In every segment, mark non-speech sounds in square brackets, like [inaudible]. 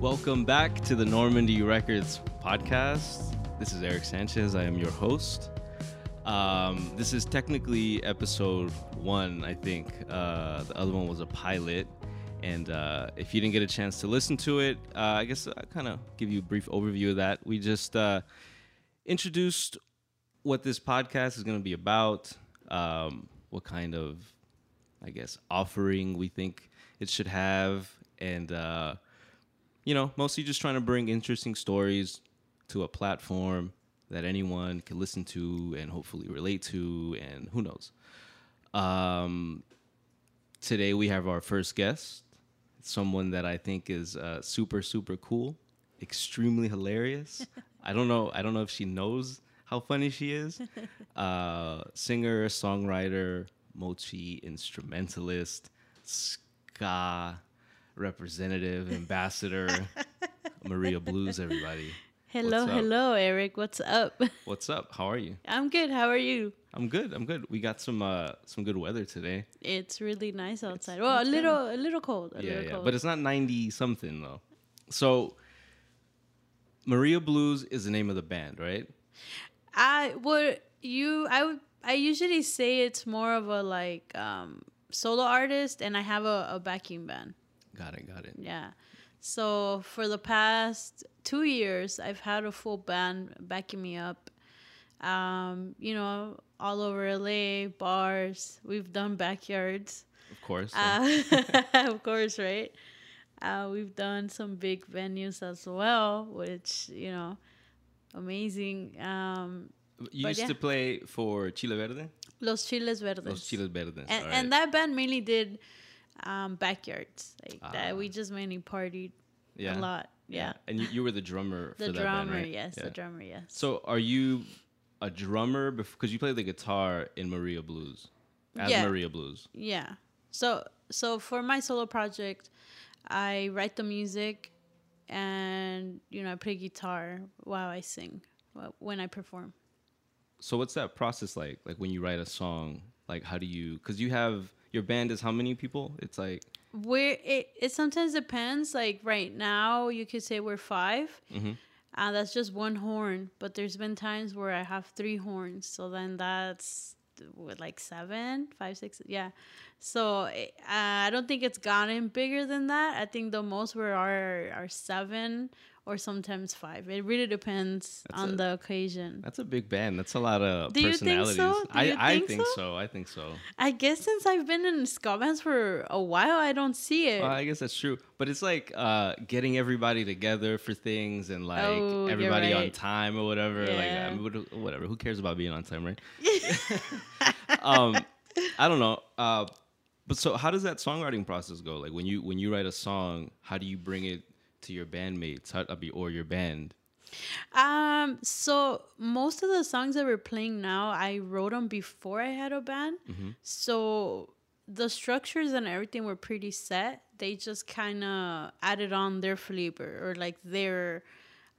Welcome back to the Normandie Records podcast. This is Eric Sanchez. I am your host. Um, this is technically episode one, I think. Uh, the other one was a pilot. And uh, if you didn't get a chance to listen to it, uh, I guess I'll kind of give you a brief overview of that. We just uh, introduced what this podcast is going to be about, um, what kind of, I guess, offering we think it should have, and uh, you know, mostly just trying to bring interesting stories to a platform that anyone can listen to and hopefully relate to, and who knows. Um, today we have our first guest, someone that I think is uh, super super cool, extremely hilarious. [laughs] I don't know. I don't know if she knows how funny she is. [laughs] Uh, singer, songwriter, mochi instrumentalist, ska representative, ambassador, [laughs] Maria Blues, everybody. Hello, hello, Eric. What's up? [laughs] What's up? How are you? I'm good. How are you? I'm good. I'm good. We got some uh some good weather today. It's really nice outside. Well, a little, a little cold. A yeah, little yeah. cold. But it's not 90 something though. So Maria Blues is the name of the band, right? I would you. I would. I usually say it's more of a like um, solo artist, and I have a, a backing band. Got it, got it. Yeah. So for the past two years, I've had a full band backing me up. Um, you know, all over LA, bars. We've done backyards. Of course. Uh, [laughs] of course, right? Uh, we've done some big venues as well, which you know, amazing. Um, you used yeah. to play for Chile Verde? Los Chiles Verdes. Los Chiles Verdes. and, all and that band mainly did um, backyards like Ah. that. We just mainly partied yeah. a lot. Yeah, And you, you were the drummer the for that drummer, band, right? yes, Yeah. the drummer, yes. So are you a drummer because you play the guitar in Maria Blues as Yeah. Maria Blues? Yeah. So so for my solo project, I write the music, and you know I play guitar while I sing when I perform. So what's that process like? Like when you write a song, like how do you? Because you have your band is how many people? It's like Where it, it sometimes depends. Like right now, you could say we're 5 Mhm. Uh, that's just one horn. But there's been times where I have three horns. So then that's with like seven, five, six. Yeah. So uh, I don't think it's gotten bigger than that. I think the most we are are seven or sometimes five. It really depends That's on a- the occasion. that's a big band. That's a lot of Do you think personalities. so? Do I you I think think so? so? I think so. I guess since I've been in ska bands for a while, I don't see it. Well, I guess that's true. But it's like uh, getting everybody together for things and like Oh, everybody on time or whatever. Like Yeah. I mean, whatever. Who cares about being on time, right? [laughs] [laughs] um, I don't know. Uh, but so how does that songwriting process go? Like when you when you write a song, how do you bring it to your bandmates? Mean, or your band? Um, so most of the songs that we're playing now, I wrote them before I had a band. So the structures and everything were pretty set. They just kind of added on their flavor or like their,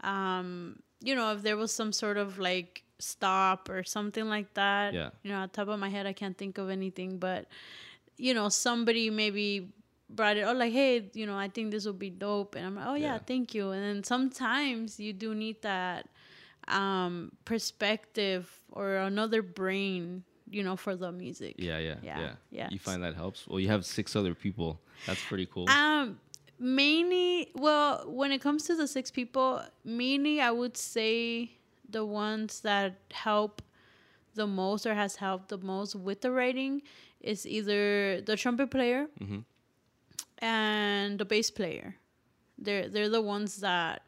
um, you know, if there was some sort of like stop or something like that. Yeah. You know, on top of my head, I can't think of anything, but you know, somebody maybe brought it. Oh, like, hey, you know, I think this would be dope, and I'm like, oh yeah, Yeah. thank you. And then sometimes you do need that um perspective or another brain, you know, for the music. Yeah, yeah, Yeah, yeah, yeah. You find that helps? Well, you have six other people. That's pretty cool. Um, mainly, well, when it comes to the six people, mainly I would say the ones that help the most or has helped the most with the writing is either the trumpet player Mhm. And the bass player. They're they're the ones that,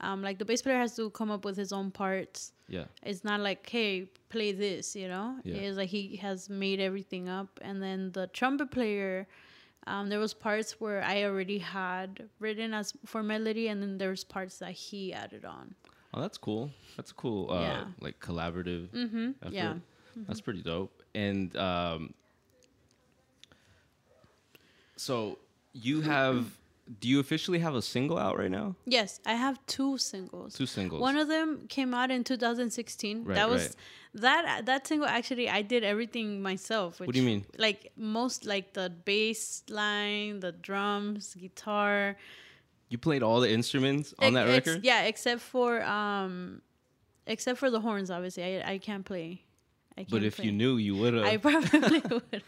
um, like the bass player has to come up with his own parts. yeah. It's not like, hey, play this, you know? Yeah. It's like he has made everything up. And then the trumpet player, um, there was parts where I already had written as for melody, and then there was parts that he added on. Oh, that's cool. That's a cool, uh, Yeah. like collaborative. Mm-hmm. effort. Yeah. That's pretty dope. And um, So you have. Do you officially have a single out right now? Yes, I have two singles. Two singles. One of them came out in 2016. Right, that was right. that that single actually I did everything myself. Which, do you mean? Like most like the bass line, the drums, guitar. You played all the instruments on that record. yeah, except for um except for the horns obviously. I I can't play. I But if play. you knew, you would have. I probably [laughs] would.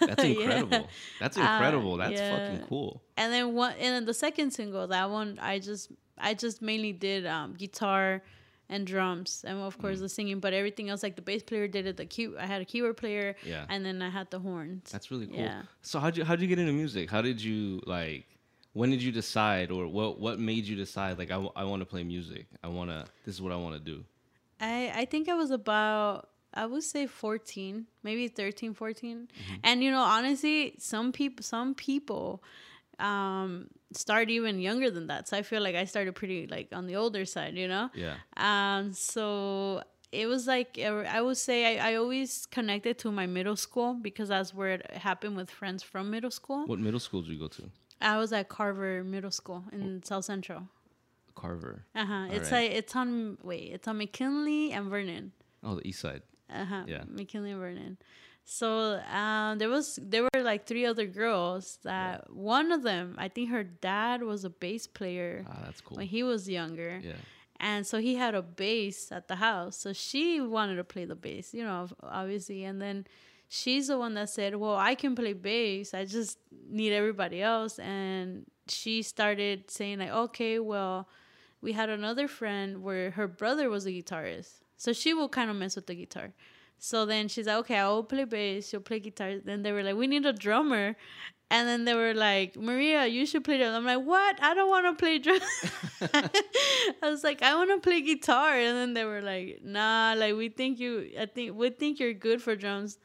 That's [laughs] Yeah. incredible. That's Uh, incredible. That's yeah. fucking cool. and then what? and then the second single that one i just i just mainly did um guitar and drums and of Mm. course the singing but everything else like the bass player did it the key i had a keyboard player Yeah. and then i had the horns That's really cool. Yeah. So how'd you how'd you get into music? How did you like? When did you decide, or what what made you decide? Like, I, want to play music. I want to. This is what I want to do. I i think i was about i would say 14 maybe 13 14 Mm-hmm. and you know honestly some people some people um start even younger than that so i feel like i started pretty like on the older side you know Yeah. Um, so it was like uh, I would say I, I always connected to my middle school because that's where it happened with friends from middle school. What middle school did you go to? I was at Carver Middle School in South Central. Carver. Uh huh. It's right. like it's on wait, it's on McKinley and Vernon. Oh, the East Side. Uh huh. Yeah. McKinley and Vernon. So um, there was there were like three other girls that one of them I think her dad was a bass player Ah, that's cool. when he was younger. Yeah. and so he had a bass at the house so she wanted to play the bass you know obviously and then she's the one that said well i can play bass i just need everybody else and she started saying like okay well we had another friend where her brother was a guitarist so she will kind of mess with the guitar so then she's like okay i'll play bass she'll play guitar then they were like we need a drummer and then they were like, Maria, you should play drums. I'm like, what? I don't want to play drums. [laughs] [laughs] I was like, I want to play guitar. And then they were like, nah, like we think you, I think we think you're good for drums.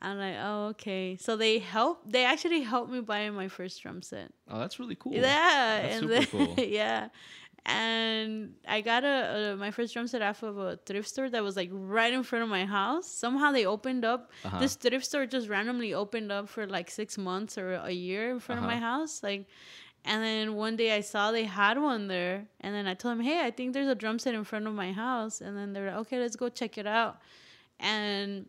I'm like, oh, okay. So they helped. They actually helped me buy my first drum set. Oh, that's really cool. Yeah, That's super then, cool. [laughs] yeah, and I got a, a my first drum set off of a thrift store that was like right in front of my house. Somehow they opened up. Uh-huh. This thrift store just randomly opened up for like six months or a year in front of my Uh-huh. house, like. And then one day I saw they had one there, and then I told them, "Hey, I think there's a drum set in front of my house." And then they were like, "Okay, let's go check it out." And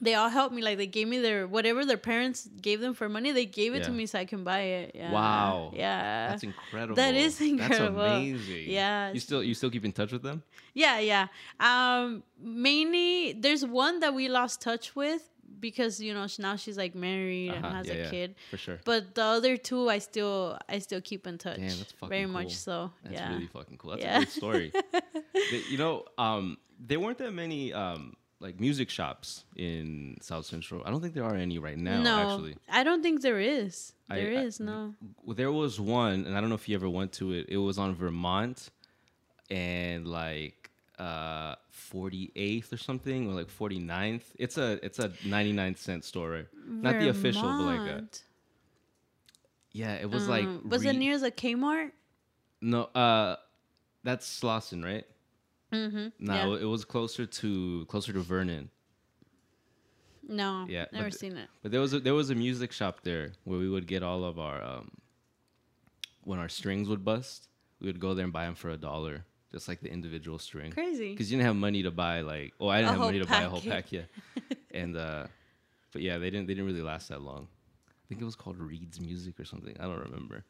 they all helped me. Like they gave me their whatever their parents gave them for money. They gave it to me so I can buy it. Yeah. Wow. Yeah. That's incredible. That is incredible. That's amazing. Yeah. You still you still keep in touch with them? Yeah, yeah. Um, mainly, there's one that we lost touch with because you know now she's like married and Uh-huh, has yeah, a yeah, kid. For sure. But the other two, I still, I still keep in touch. Damn, that's fucking very cool. much so. That's yeah. really fucking cool. That's Yeah. a great story. [laughs] They- you know, um, there weren't that many um, like music shops in South Central. I don't think there are any right now. no, Actually, I don't think there is. I- There is I- no. There was one, and I don't know if you ever went to it. It was on Vermont, and like uh 48th or something, or like 49th. It's a it's a 99 cent store, right? not the official, but like a yeah. It was like Um, was it re- near the Kmart? no uh that's Slauson, right? Mm-hmm. No, yeah. it was closer to closer to Vernon. No. Yeah, Never th- seen it. But there was a, there was a music shop there where we would get all of our um, when our strings would bust, we would go there and buy them for a dollar, just like the individual string. Crazy. Because you didn't have money to buy like, oh, I didn't A have money to buy a whole pack, pack, yeah. [laughs] and uh, but yeah, they didn't they didn't really last that long. I think it was called Reed's Music or something. I don't remember.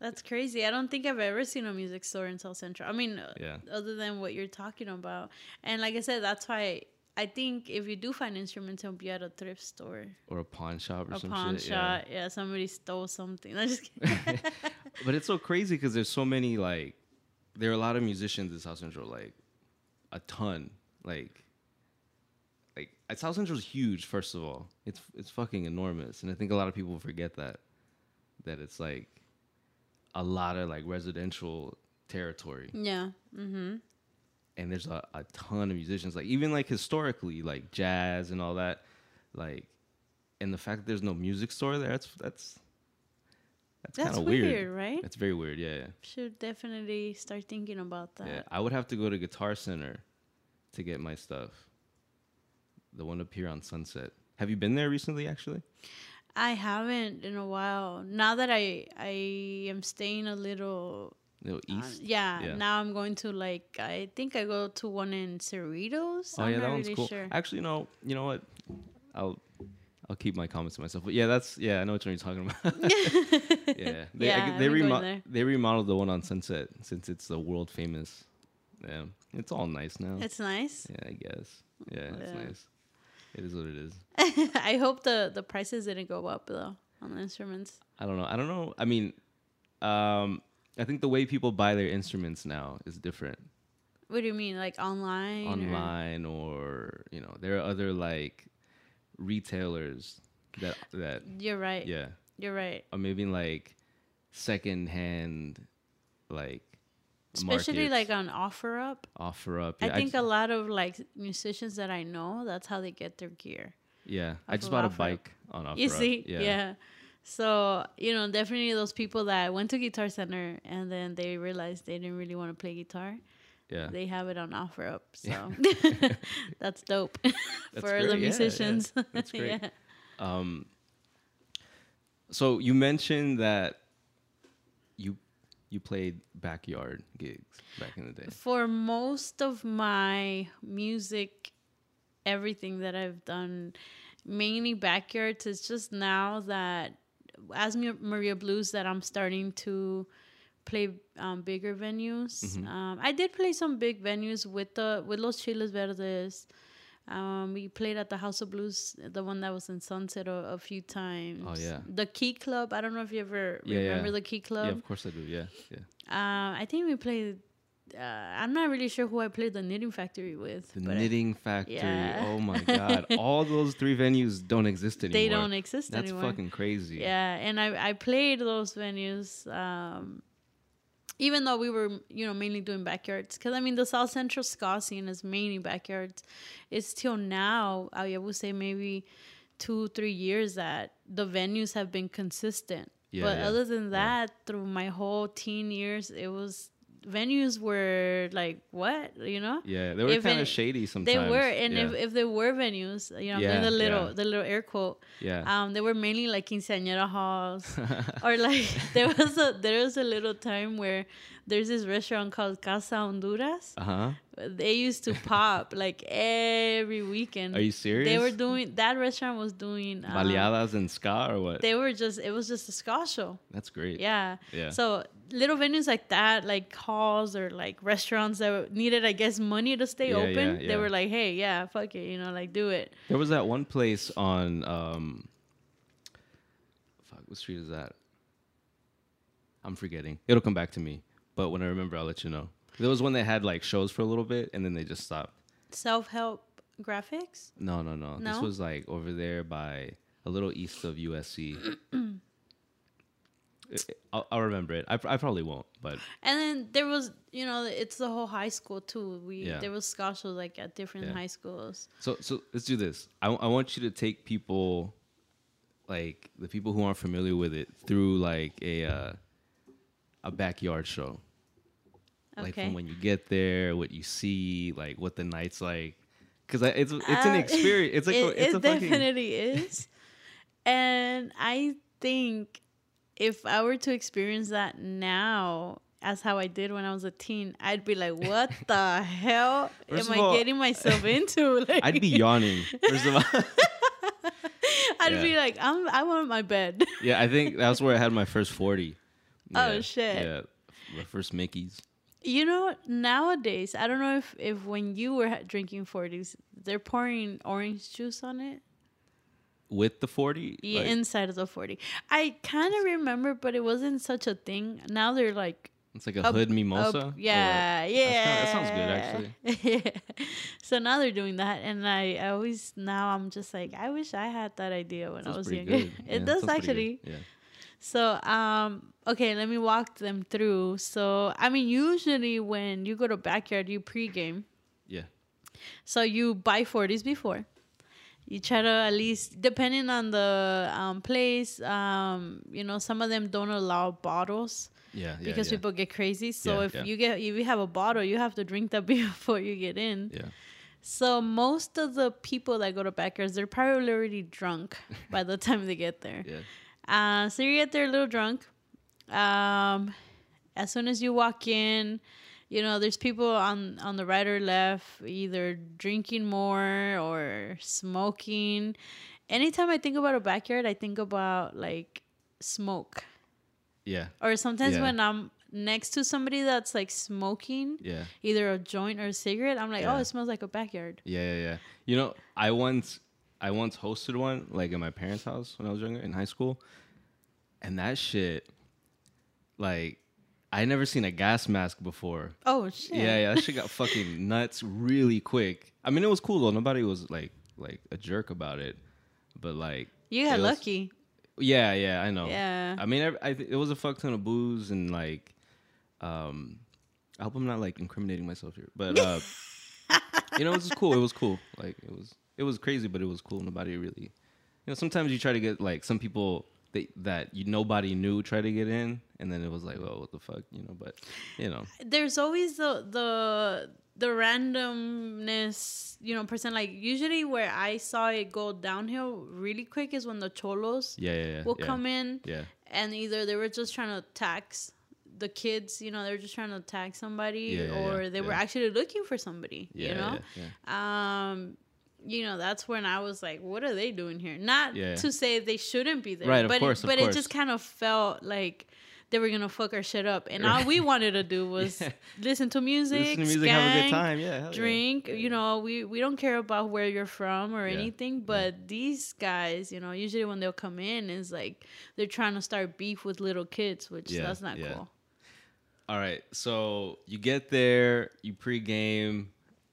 That's crazy. I don't think I've ever seen a music store in South Central. I mean, uh, Yeah. other than what you're talking about. And like I said, that's why I think if you do find instruments, it'll be at a thrift store, Or a pawn shop or something. a some pawn shit. yeah. shop. Yeah. somebody stole something. [laughs] I'm just. [laughs] But it's so crazy because there's so many like there are a lot of musicians in South Central, like a ton. Like like South Central's huge, first of all. It's it's fucking enormous. And I think a lot of people forget that. That it's like a lot of like residential territory. yeah. Mm-hmm. And there's a, a ton of musicians. Like even like historically, like jazz and all that. Like and the fact that there's no music store there, that's that's that's, That's kind of weird, weird. right? That's very weird, yeah. yeah. Should definitely start thinking about that. Yeah, I would have to go to Guitar Center to get my stuff. The one up here on Sunset. Have you been there recently? Actually, I haven't in a while. Now that I I am staying a little little uh, east. yeah, Yeah. now I'm going to like I think I go to one in Cerritos. Oh I'm yeah, that one's really cool. sure. Actually, no. You know what? I'll I'll keep my comments to myself. But yeah, that's yeah. I know what you're talking about. [laughs] [laughs] yeah, they, Yeah, I, they, remo- they remodeled the one on Sunset since it's the world famous. Yeah, it's all nice now. It's nice. yeah, I guess. Yeah, it's nice. It is what it is. [laughs] I hope the the prices didn't go up though on the instruments. I don't know. I don't know. I mean, um, I think the way people buy their instruments now is different. What do you mean, like online? online or you know there are other like retailers that that [laughs] You're right. yeah You're right. or maybe like second hand like Especially markets like on offer up offer up I yeah, think just, a lot of like musicians that I know, that's how they get their gear. yeah I just bought a bike on offer You see? Yeah. So, you know, definitely those people that went to Guitar Center and then they realized they didn't really want to play guitar. yeah They have it on offer up [laughs] So Yeah. [laughs] that's dope That's [laughs] for great. the Yeah, yeah. musicians. That's great. yeah. um so you mentioned that you you played backyard gigs back in the day For most of my music, everything that I've done, mainly backyards, it's just now that as Maria Blues that I'm starting to play um, bigger venues. Mm-hmm. Um, I did play some big venues with the with Los Chiles Verdes. Um, we played at the House of Blues, the one that was in Sunset, a, a few times. Oh, yeah. The Key Club. I don't know if you ever Yeah, yeah. remember the Key Club. yeah of course i do yeah yeah Uh, I think we played. Uh, I'm not really sure who I played the Knitting Factory with. The but I- Knitting Factory. Yeah. Oh my [laughs] God. All those three venues don't exist anymore. they don't exist That's anymore. fucking crazy. Yeah, and I I played those venues. Um, even though we were, you know, mainly doing backyards, because I mean, the South Central ska scene is mainly backyards. It's till now, I would say maybe two, three years that the venues have been consistent. Yeah, but yeah, other than yeah. that, through my whole teen years, it was venues were like what you know Yeah, they were kind of shady sometimes. they were and yeah. if, if they were venues you know Yeah, the little yeah. the little air quote yeah. um, they were mainly like quinceañera halls, [laughs] or like [laughs] there was a there was a little time where there's this restaurant called Casa Honduras. uh huh. They used to pop [laughs] like every weekend. Are you serious? They were doing that restaurant was doing um, Baleadas and ska or what? They were just it was just a ska show. That's great. Yeah. Yeah. So little venues like that, like halls or like restaurants that needed, I guess, money to stay Yeah, open. yeah, They were like, hey, yeah, fuck it, you know, like do it. There was that one place on um fuck what street is that? I'm forgetting. It'll come back to me. But when I remember I'll let you know. There was one that had like shows for a little bit and then they just stopped. Self help graphics. No, no, no. This was like over there by a little east of USC. [clears throat] I'll, I'll remember it. I, I probably won't, but And then there was, you know, it's the whole high school too. We Yeah. there was shows like at different Yeah. high schools. so so let's do this. I, I want you to take people, like the people who aren't familiar with it, through like a uh, a backyard show. Like from when you get there, what you see, like what the night's like, because it's it's an Uh, [laughs] experience. It's like it, a, it's it a fucking definitely is. And I think if I were to experience that now as how I did when I was a teen, I'd be like, "What [laughs] the hell First am of I getting myself into?" [laughs] Like, I'd be yawning. First of all. [laughs] I'd Yeah. be like, "I'm I want my bed." Yeah, I think that's where I had my first 40. Oh, shit. Yeah, my first Mickey's. You know, nowadays, I don't know if if when you were drinking 40s, they're pouring orange juice on it. With the 40? Yeah, Like, inside of the 40. I kind of remember, but it wasn't such a thing. Now they're like, it's like a up- hood mimosa? up- yeah, yeah. that sounds good, actually. Yeah. [laughs] so now they're doing that, and I, I always now I'm just like, I wish I had that idea when I was younger. [laughs] Yeah, it does actually. Yeah. So, um, okay, let me walk them through. So, I mean, usually when you go to backyard, you pregame. Yeah. So you buy 40s before. You try to at least, depending on the um, place, um, you know, some of them don't allow bottles Yeah. yeah because yeah. people get crazy. So Yeah, if you get if you have a bottle, you have to drink that [laughs] before you get in. Yeah. So most of the people that go to backyards, they're probably already drunk [laughs] by the time they get there. Yeah. Uh, so you get there a little drunk. Um, as soon as you walk in, you know there's people on on the right or left, either drinking more or smoking. Anytime I think about a backyard, I think about like smoke. Yeah. Or sometimes Yeah. when I'm next to somebody that's like smoking, Yeah. either a joint or a cigarette, I'm like, oh, it smells like a backyard. Yeah, yeah, yeah. You know, I once I once hosted one like in my parents' house when I was younger in high school. And that shit like I never seen a gas mask before. Oh shit. Yeah, yeah, that shit got fucking [laughs] nuts really quick. I mean, it was cool though. Nobody was like like a jerk about it. But like You got it was- lucky. Yeah, yeah, I know. Yeah. I mean, I th- it was a fuck ton of booze and like, um, I hope I'm not like incriminating myself here, but uh, [laughs] you know, it was cool. It was cool. Like it was, it was crazy, but it was cool. Nobody really, you know, sometimes you try to get like some people that that you nobody knew try to get in, and then it was like, well, what the fuck, you know? But you know, there's always the the the randomness, you know, percent. Like usually where I saw it go downhill really quick is when the cholos yeah, yeah, yeah, will yeah, come in, yeah, and either they were just trying to tax the kids, you know, they were just trying to tax somebody, Yeah, or they were actually looking for somebody, yeah, you know. Um, you know, that's when I was like, "What are they doing here?" Not Yeah. to say they shouldn't be there, Right, of but course, it, of but course. it just kind of felt like they were gonna fuck our shit up, and all we [laughs] wanted to do was [laughs] Yeah. listen to music, Listen to music, have a good time. Yeah, hell yeah. drink. You know, we we don't care about where you're from or Yeah, anything, but these guys, you know, usually when they'll come in is like they're trying to start beef with little kids, which that's not cool. All right, so you get there, you pregame,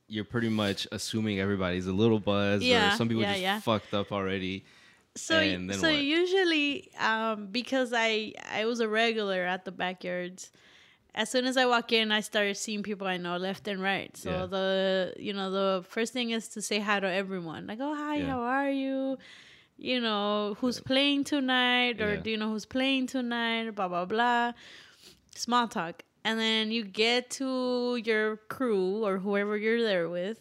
you're pretty much assuming everybody's a little buzzed, Yeah, or some people yeah, just yeah. fucked up already. So so what? usually um because I I was a regular at the backyards as soon as I walk in I started seeing people I know left and right. So Yeah. the you know the first thing is to say hi to everyone. Like, "Oh, hi, Yeah. how are you?" You know, who's playing tonight or Yeah. do you know who's playing tonight? blah blah blah. Small talk. And then you get to your crew or whoever you're there with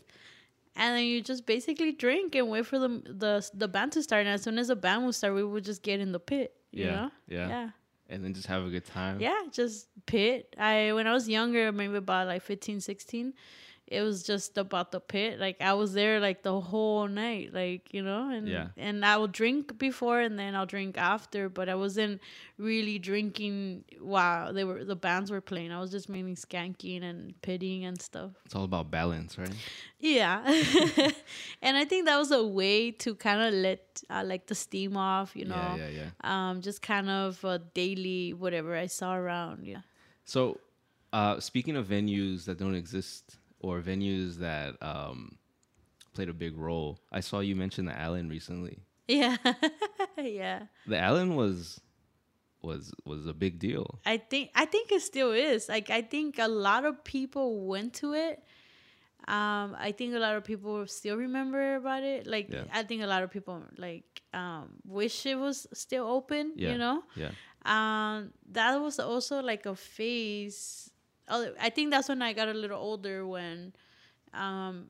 and then you just basically drink and wait for the the the band to start. And as soon as the band will start, we would just get in the pit. You Yeah, know? yeah. yeah, And then just have a good time. yeah. Just pit. I when I was younger, maybe about like 15, 16, it was just about the pit. Like I was there like the whole night, like you know, and Yeah. and I will drink before and then I'll drink after. But I wasn't really drinking while they were the bands were playing. I was just mainly skanking and pitting and stuff. It's all about balance, right? Yeah. [laughs] and I think that was a way to kind of let uh, like the steam off, you know. Yeah, yeah, yeah. Um just kind of uh, daily whatever I saw around, yeah. So, uh, speaking of venues that don't exist or venues that um, played a big role, I saw you mention the Allen recently. Yeah. [laughs] yeah. The Allen was was was a big deal. I think I think it still is. Like I think a lot of people went to it. Um, I think a lot of people still remember about it. Like Yeah. I think a lot of people like um wish it was still open. Yeah. You know. Yeah, um that was also like a phase i think that's when i got a little older when um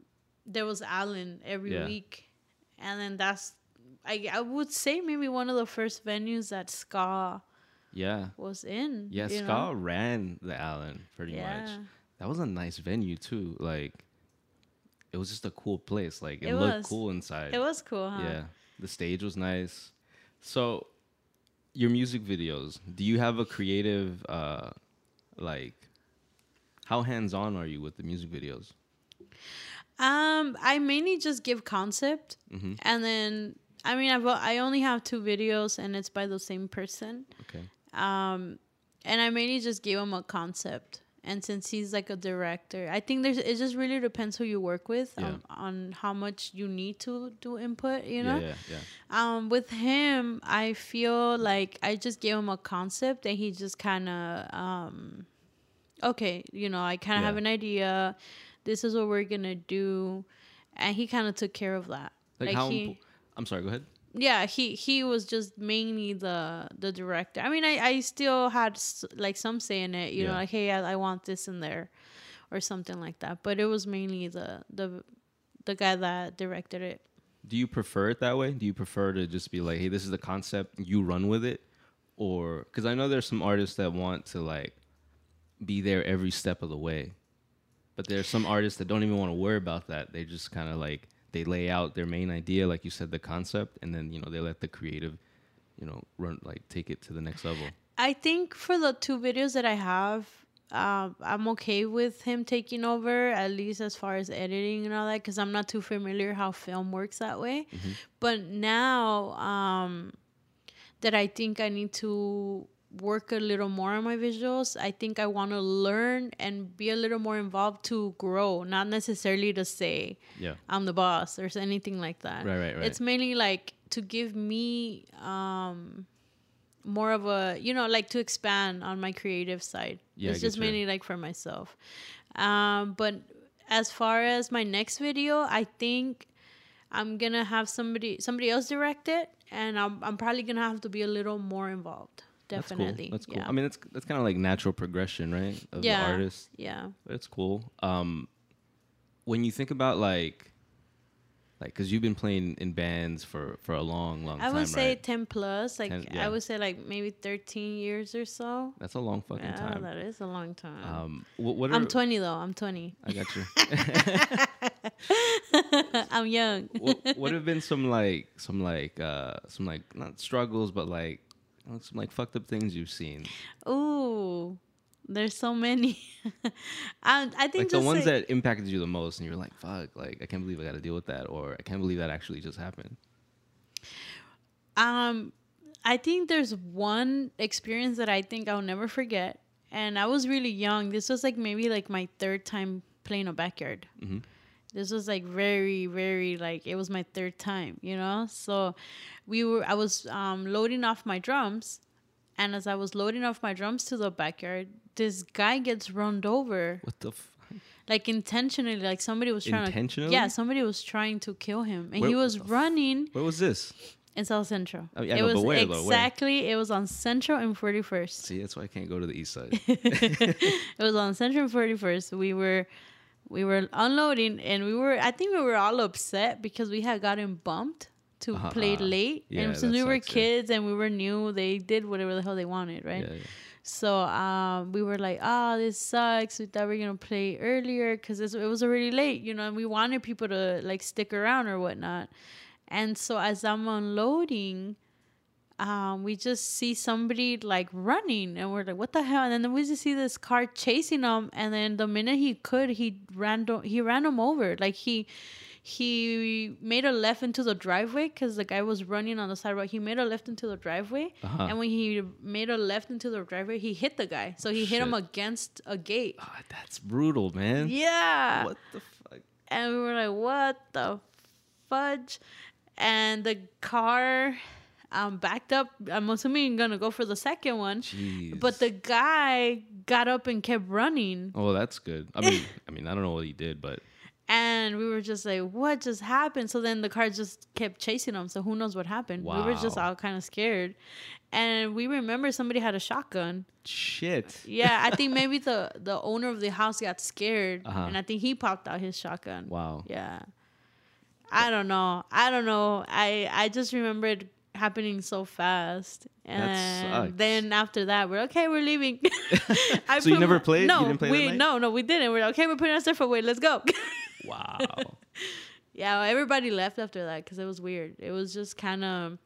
there was allen every Yeah. week and then that's I, I would say maybe one of the first venues that ska yeah, was in yeah. Ska know? ran the Allen pretty much. That was a nice venue too. Like, it was just a cool place. Like, it, It looked was. cool inside. it was cool huh Yeah, the stage was nice. So, your music videos. Do you have a creative, uh, like, how hands on are you with the music videos? Um, I mainly just give concept, Mhm. and then I mean I've I only have two videos, and it's by the same person. Okay. Um, and I mainly just gave him a concept. And since he's like a director, I think there's it just really depends who you work with Yeah. um, on how much you need to do input. You know, Yeah, yeah, yeah. um, with him, I feel like I just gave him a concept, and he just kind of, um, okay, you know, I kind of Yeah. have an idea. This is what we're gonna do, and he kind of took care of that. Like, Like, how? he, I'm sorry. Go ahead. yeah, he he was just mainly the the director. I mean, I I still had s- like some say in it. You know, like hey, I, I want this in there, or something like that. But it was mainly the the the guy that directed it. Do you prefer it that way? Do you prefer to just be like, hey, this is the concept, you run with it? Or, because I know there's some artists that want to like be there every step of the way. But there's some artists that don't even want to worry about that. They just kind of like, they lay out their main idea, like you said, the concept, and then, you know, they let the creative, you know, run, like take it to the next level. I think for the two videos that I have, um, I'm okay with him taking over, at least as far as editing and all that, because I'm not too familiar how film works that way. But now um, that I think I need to work a little more on my visuals, I think I want to learn and be a little more involved to grow, not necessarily to say Yeah. I'm the boss or anything like that. Right, right, right. It's mainly like to give me um more of a you know like to expand on my creative side. Yeah, it's just mainly like for myself. Um but as far as my next video, I think I'm gonna have somebody somebody else direct it, and I'm I'm probably gonna have to be a little more involved. Definitely, That's cool. That's cool. I mean, that's that's kind of like natural progression, right? Of yeah, the artist. yeah. It's cool. Um, when you think about like, like, cause you've been playing in bands for for a long, long I time, i would say right? ten plus. Like 10 yeah. I would say like maybe thirteen years or so. That's a long fucking Yeah, time. that is a long time. Um, what, what I'm 20 though. I'm 20. I got you. [laughs] I'm young. what, what have been some like some like uh some like not struggles but like some like fucked up things you've seen Ooh, there's so many. [laughs] I, I think like the ones like- that impacted you the most and you're like fuck like i can't believe i gotta deal with that or i can't believe that actually just happened Um, I think there's one experience that I think I'll never forget, and I was really young. This was like maybe like my third time playing a backyard. Mhm. This was like very, very like it was my third time, you know. So we were. I was um, loading off my drums, and as I was loading off my drums to the backyard, this guy gets run over what the f- like intentionally. Like somebody was trying Intentionally? to. Yeah, somebody was trying to kill him, and Where- he was running where was this in South Central. Oh, yeah, it but was where, though? Where? exactly. It was on Central and Forty First. see that's why i can't go to the east side [laughs] It was on Central and Forty First. We were, we were unloading, and we were. I think we were all upset because we had gotten bumped to Uh-huh, play late, Yeah, and since we were kids and we were new, they did whatever the hell they wanted, right? yeah, yeah. So um, we were like, "Oh, this sucks. We thought we were gonna play earlier because it was already late, you know, and we wanted people to like stick around or whatnot." And so as I'm unloading, um, we just see somebody like running, and we're like, "What the hell?" And then we just see this car chasing him, and then the minute he could, he ran he ran him over. Like he he made a left into the driveway because the guy was running on the sidewalk. He made a left into the driveway, Uh-huh. and when he made a left into the driveway, he hit the guy. So he hit him against a gate. Ah, that's brutal man Yeah. what the fuck And we were like, what the fudge? And the car um, backed up. I'm assuming gonna go for the second one. Jeez. But the guy got up and kept running. oh that's good i mean [laughs] i mean i don't know what he did but And we were just like, what just happened? So then the car just kept chasing him. So who knows what happened? We were just all kind of scared. And we remember somebody had a shotgun. shit Yeah, I think [laughs] maybe the the owner of the house got scared, Uh-huh. and I think he popped out his shotgun. wow Yeah, I don't know. I don't know. I I just remember it happening so fast, and then after that, we're okay. We're leaving. [laughs] So you never played? You No, didn't play we no no we didn't. We're okay. We're putting our stuff away. Let's go. [laughs] wow yeah, everybody left after that because it was weird. It was just kind of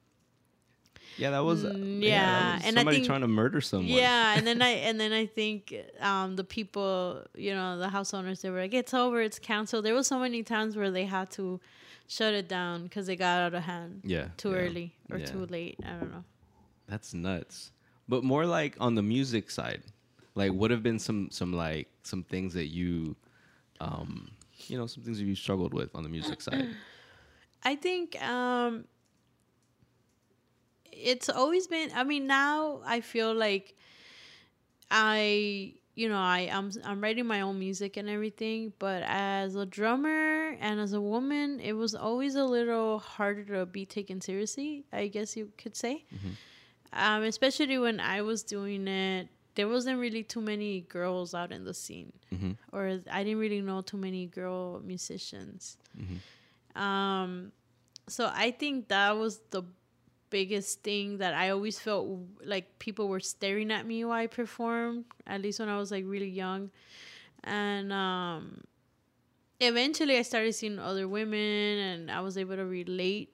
yeah that was Mm, yeah, yeah, that was and I somebody think- trying to murder someone Yeah, and then I [laughs] and then I think um, the people, you know, the house owners, they were like, "It's over, it's canceled." There was so many times where they had to shut it down because it got out of hand yeah too yeah. early or Yeah. too late. I don't know. That's nuts. But more like on the music side, like what have been some some like some things that you, um, you know, some things that you struggled with on the music side. I think um, it's always been. I mean, now I feel like I, you know, I I'm I'm writing my own music and everything. But as a drummer and as a woman, it was always a little harder to be taken seriously. I guess you could say, um, especially when I was doing it there wasn't really too many girls out in the scene, Mm-hmm. or I didn't really know too many girl musicians. Mm-hmm. Um, so I think that was the biggest thing that I always felt like people were staring at me while I performed. At least when I was like really young, and um, eventually I started seeing other women, and I was able to relate.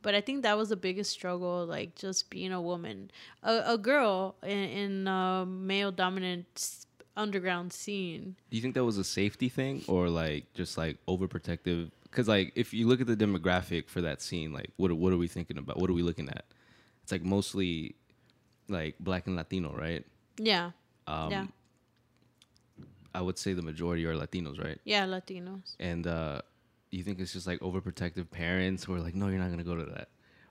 But I think that was the biggest struggle, like just being a woman, a, a girl in, in a male dominant underground scene. Do you think that was a safety thing or like just like overprotective? Because like if you look at the demographic for that scene, like what what are we thinking about? What are we looking at? It's like mostly like black and Latino, right? Yeah, Um, yeah, I would say the majority are Latinos, right? yeah, Latinos. And uh, you think it's just like overprotective parents who are like, no, you're not gonna go to that,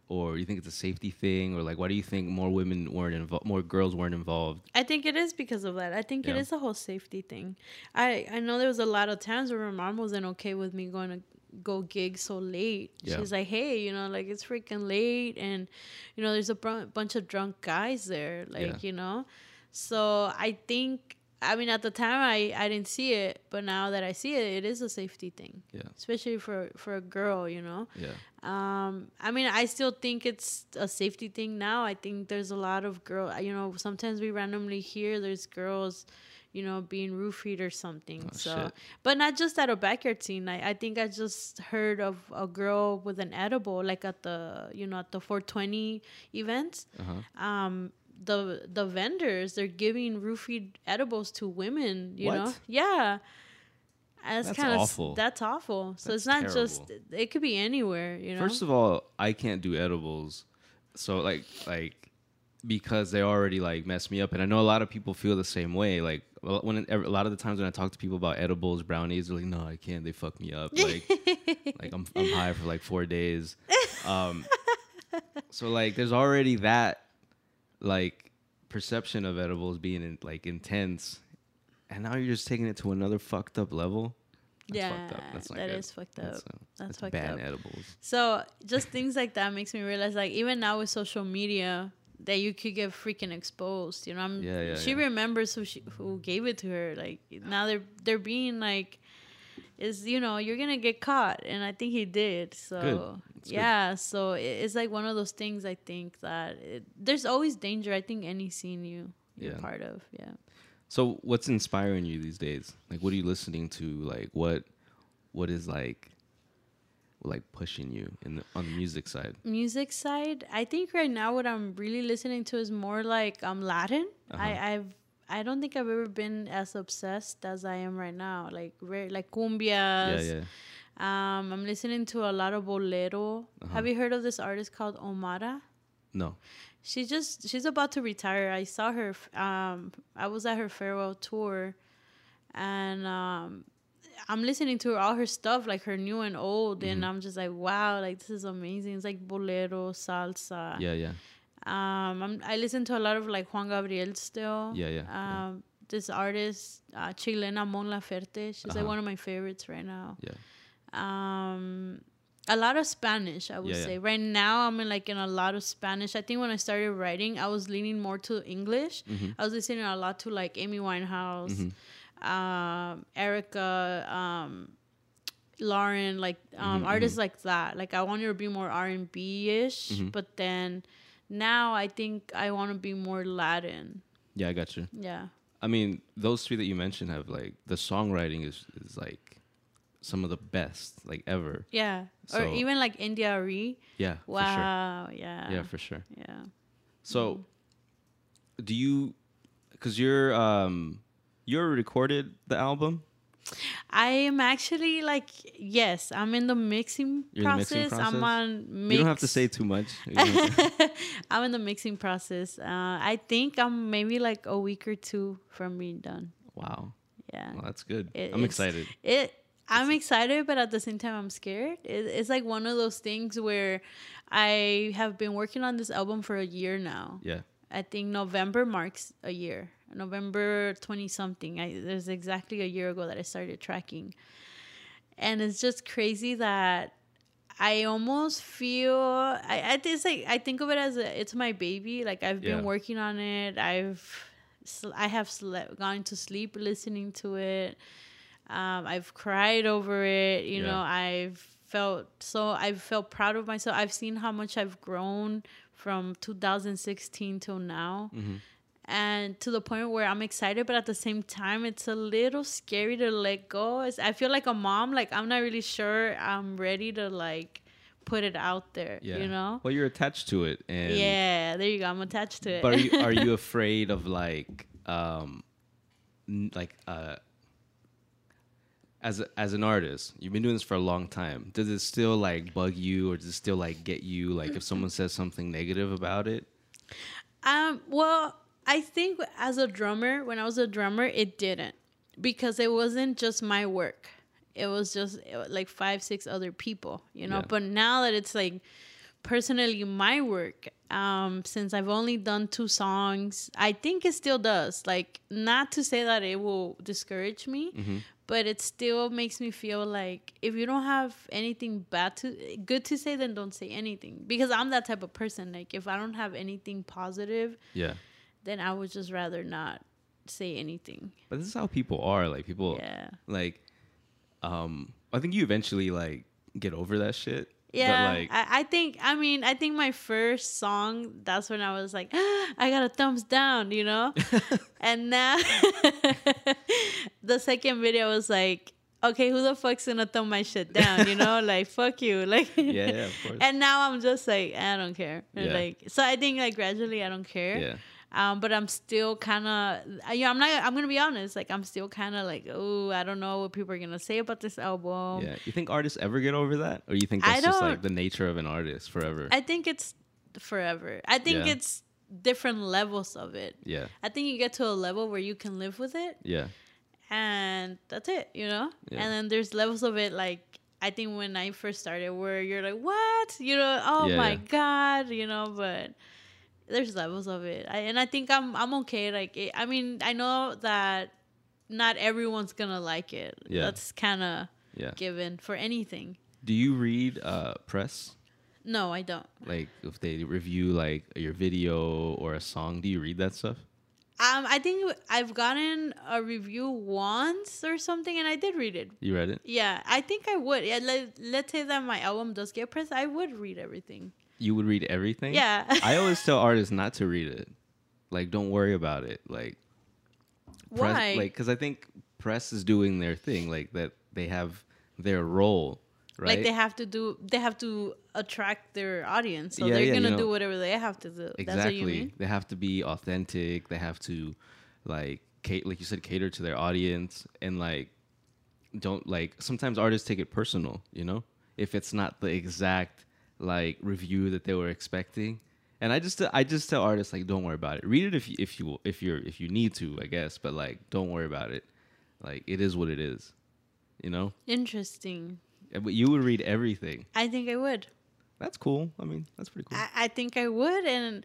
or you think it's a safety thing, or like, why do you think more women weren't involved, more girls weren't involved? I think it is because of that. I think it Yeah. is a whole safety thing. I I know there was a lot of times where my mom wasn't okay with me going to go gig so late. Yeah. She's like, "Hey, you know, like it's freaking late, and you know, there's a br- bunch of drunk guys there, like Yeah. you know." So I think. I mean, at the time, I, I didn't see it, but now that I see it, it is a safety thing, Yeah, especially for for a girl, you know. yeah, Um, I mean, I still think it's a safety thing now. I think there's a lot of girl. You know, sometimes we randomly hear there's girls, you know, being roofied or something. Oh, so, shit. but not just at a backyard scene. I, I think I just heard of a girl with an edible, like at the you know at the 420 events. uh huh. Um, the the vendors they're giving roofied edibles to women. You know, yeah. That's, That's kind of awful. that's awful. So That's it's not just it could be anywhere. You know. First of all, I can't do edibles, so like like because they already like mess me up, and I know a lot of people feel the same way. Like well, when a lot of the times when I talk to people about edibles, brownies, they're like, "No, I can't. They fuck me up." Like [laughs] like I'm I'm high for like four days. Um, so like there's already that like perception of edibles being in, like intense, and now you're just taking it to another fucked up level. That's yeah, fucked up. That's not that good. is fucked up. That's, uh, That's that's fucked ban up. edibles. So just things like that makes me realize, like even now with social media, that you could get freaking exposed. You know, I'm, Yeah, yeah, she yeah. remembers who she who gave it to her. Like now they're they're being like, is you know you're gonna get caught, and I think he did. So That's good. yeah, so it's like one of those things. I think that it, there's always danger. I think any scene you you're Yeah. part of, yeah. So what's inspiring you these days? Like what are you listening to? Like what what is like like pushing you in the, on the music side? music side, I think right now what I'm really listening to is more like um Latin. Uh-huh. I I've I don't think I've ever been as obsessed as I am right now. Like very like cumbias. yeah, yeah. Um, I'm listening to a lot of bolero. Uh-huh. Have you heard of this artist called Omara? No. She just she's about to retire. I saw her. Um, I was at her farewell tour, and um, I'm listening to her, all her stuff, like her new and old, and Mm-hmm. I'm just like, wow, like this is amazing. It's like bolero, salsa. Yeah, yeah. Um, I'm, I listen to a lot of like Juan Gabriel still. Yeah, yeah, yeah. Um, this artist, uh, Chilena Mon Laferte. She's like Uh-huh. one of my favorites right now. Yeah. Um, a lot of Spanish, I would Yeah, yeah. say. Right now, I'm in like in a lot of Spanish. I think when I started writing, I was leaning more to English. Mm-hmm. I was listening a lot to like Amy Winehouse, um, Erykah, um, Lauryn, like um, Mm-hmm, artists like that. Like I wanted to be more R and B ish, Mm-hmm. but then now I think I want to be more Latin. Yeah, I got you. Yeah. I mean, those three that you mentioned have like the songwriting is is like some of the best like ever. Yeah. or even like India Arie. Yeah, Wow. for Yeah. Yeah, for sure. Yeah. So, do you? Because you're um, you're recorded the album. I am actually like yes, I'm in the mixing, in the process. I'm process? on mix. You don't have to say too much. You don't have to- I'm in the mixing process. Uh, I think I'm maybe like a week or two from being done. wow, Yeah. well, that's good. It- I'm excited. It. I'm excited, but at the same time, I'm scared. It, it's like one of those things where I have been working on this album for a year now. Yeah, I think November marks a year. November 20 something. I there's exactly a year ago that I started tracking. And it's just crazy that I almost feel I, I it's like I think of it as a, it's my baby. Like I've been Yeah. working on it. I've I have slept, gone to sleep listening to it. Um, I've cried over it. You Yeah. know, I've felt so. I've felt proud of myself. I've seen how much I've grown from 2016 till now. And to the point where I'm excited, but at the same time, it's a little scary to let go. It's, I feel like a mom. Like I'm not really sure I'm ready to like put it out there. Yeah. You know? Well, you're attached to it, and yeah. There you go. I'm attached to it. But are you are you [laughs] afraid of like um like uh as a, as an artist, you've been doing this for a long time. Does it still like bug you, or does it still like get you? Like if someone says something negative about it, Um, well, I think as a drummer, when I was a drummer, it didn't because it wasn't just my work. It was just uh, like five, six other people, you know. Yeah. But now that it's like personally my work, um, since I've only done two songs, I think it still does. Like, not to say that it will discourage me, but it still makes me feel like if you don't have anything bad to good to say, then don't say anything. Because I'm that type of person. Like, if I don't have anything positive yeah. Then I would just rather not say anything. But this is how people are. Like people, Yeah. like, um, I think you eventually like get over that shit. Yeah, like, I, I think. I mean, I think my first song. That's when I was like, [gasps] I got a thumbs down, you know. [laughs] and now, [laughs] the second video was like, okay, who the fuck's gonna thumb my shit down? You know, [laughs] like fuck you, like. yeah, yeah, of course. And now I'm just like, I don't care. Yeah. Like, so I think like gradually I don't care. yeah. Um, but I'm still kind of, yeah, I'm not, I'm gonna be honest. Like, I'm still kind of like, oh, I don't know what people are gonna say about this album. Yeah. You think artists ever get over that? Or you think I that's just like the nature of an artist forever? I think it's forever. I think Yeah. it's different levels of it. yeah. I think you get to a level where you can live with it, Yeah. and that's it, you know. Yeah. And then there's levels of it, like I think when I first started, where you're like, what, you know, oh Yeah, my yeah. god, you know, but. There's levels of it, I, and I think I'm I'm okay. Like, it, I mean, I know that not everyone's gonna like it. Yeah. That's kind of Yeah. given for anything. Do you read uh, press? No, I don't. Like if they review like your video or a song, do you read that stuff? Um, I think I've gotten a review once or something, and I did read it. You read it? Yeah, I think I would. Yeah, let, let's say that my album does get pressed, I would read everything. You would read everything? Yeah. I always tell [laughs] artists not to read it. Like don't worry about it. Like press, Why? like cuz I think press is doing their thing like that they have their role, right? Like they have to do, they have to attract their audience, so Yeah, they're yeah, gonna know. do whatever they have to do. That's what exactly. you mean? They have to be authentic. They have to like ca- like you said cater to their audience and like don't like sometimes artists take it personal, you know? If it's not the exact like review that they were expecting. And I just I just tell artists like don't worry about it. Read it if you if you if you're if you need to, I guess, but like don't worry about it. Like it is what it is. You know? Interesting. But you would read everything. I think I would. That's cool. I mean, that's pretty cool. I, I think I would, and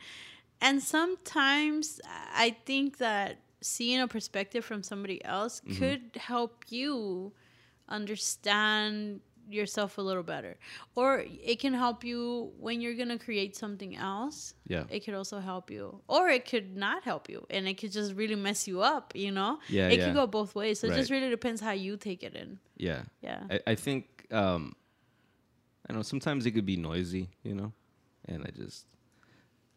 and sometimes I think that seeing a perspective from somebody else Mm-hmm. could help you understand yourself a little better, or it can help you when you're gonna create something else. yeah. It could also help you, or it could not help you, and it could just really mess you up. You know, Yeah, it yeah. could go both ways. So it just really depends how you take it in. Yeah. Yeah. I, I think um I know, sometimes it could be noisy, you know? And I just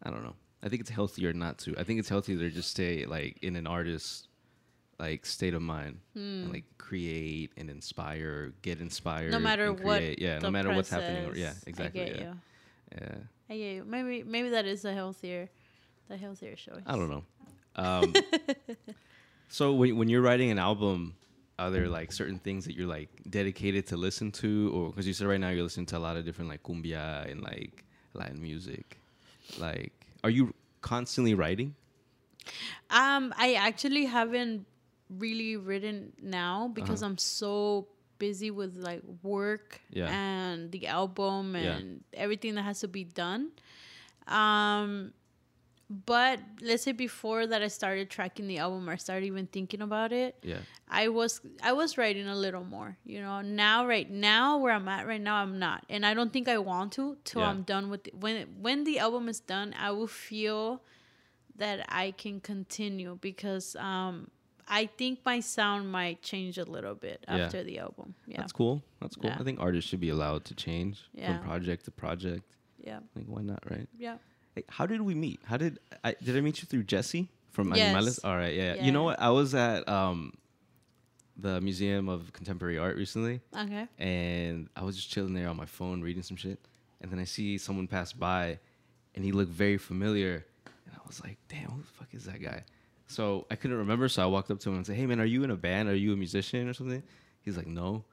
I don't know. I think it's healthier not to. I think it's healthier to just stay like in an artist like state of mind Hmm. and like create and inspire, get inspired. No matter what. Yeah, no matter what's happening. process, Yeah, exactly. I get yeah. you. Yeah. I get you. Maybe maybe that is a healthier, the healthier choice. I don't know. Um, so when when you're writing an album, are there like certain things that you're like dedicated to listen to, or because you said right now you're listening to a lot of different like cumbia and like Latin music, like are you constantly writing? Um, I actually haven't really written now because Uh-huh. I'm so busy with like work Yeah. and the album Yeah. and everything that has to be done. Um, but let's say before that I started tracking the album or I started even thinking about it, Yeah, I was I was writing a little more, you know. Now, right now, where I'm at right now, I'm not, and I don't think I want to till Yeah. I'm done with the, when when the album is done. I will feel that I can continue because um, I think my sound might change a little bit Yeah. after the album. Yeah, That's cool. That's cool. Yeah. I think artists should be allowed to change from project to project. yeah, Like, why not, right? yeah. Hey, how did we meet? How did I did I meet you through Jesse from Yes. Animales? All right, yeah. Yeah. You know what? I was at um the Museum of Contemporary Art recently, Okay. and I was just chilling there on my phone reading some shit, and then I see someone pass by, and he looked very familiar, and I was like, "Damn, who the fuck is that guy?" So I couldn't remember, so I walked up to him and said, "Hey, man, are you in a band? Are you a musician or something?" He's like, "No,"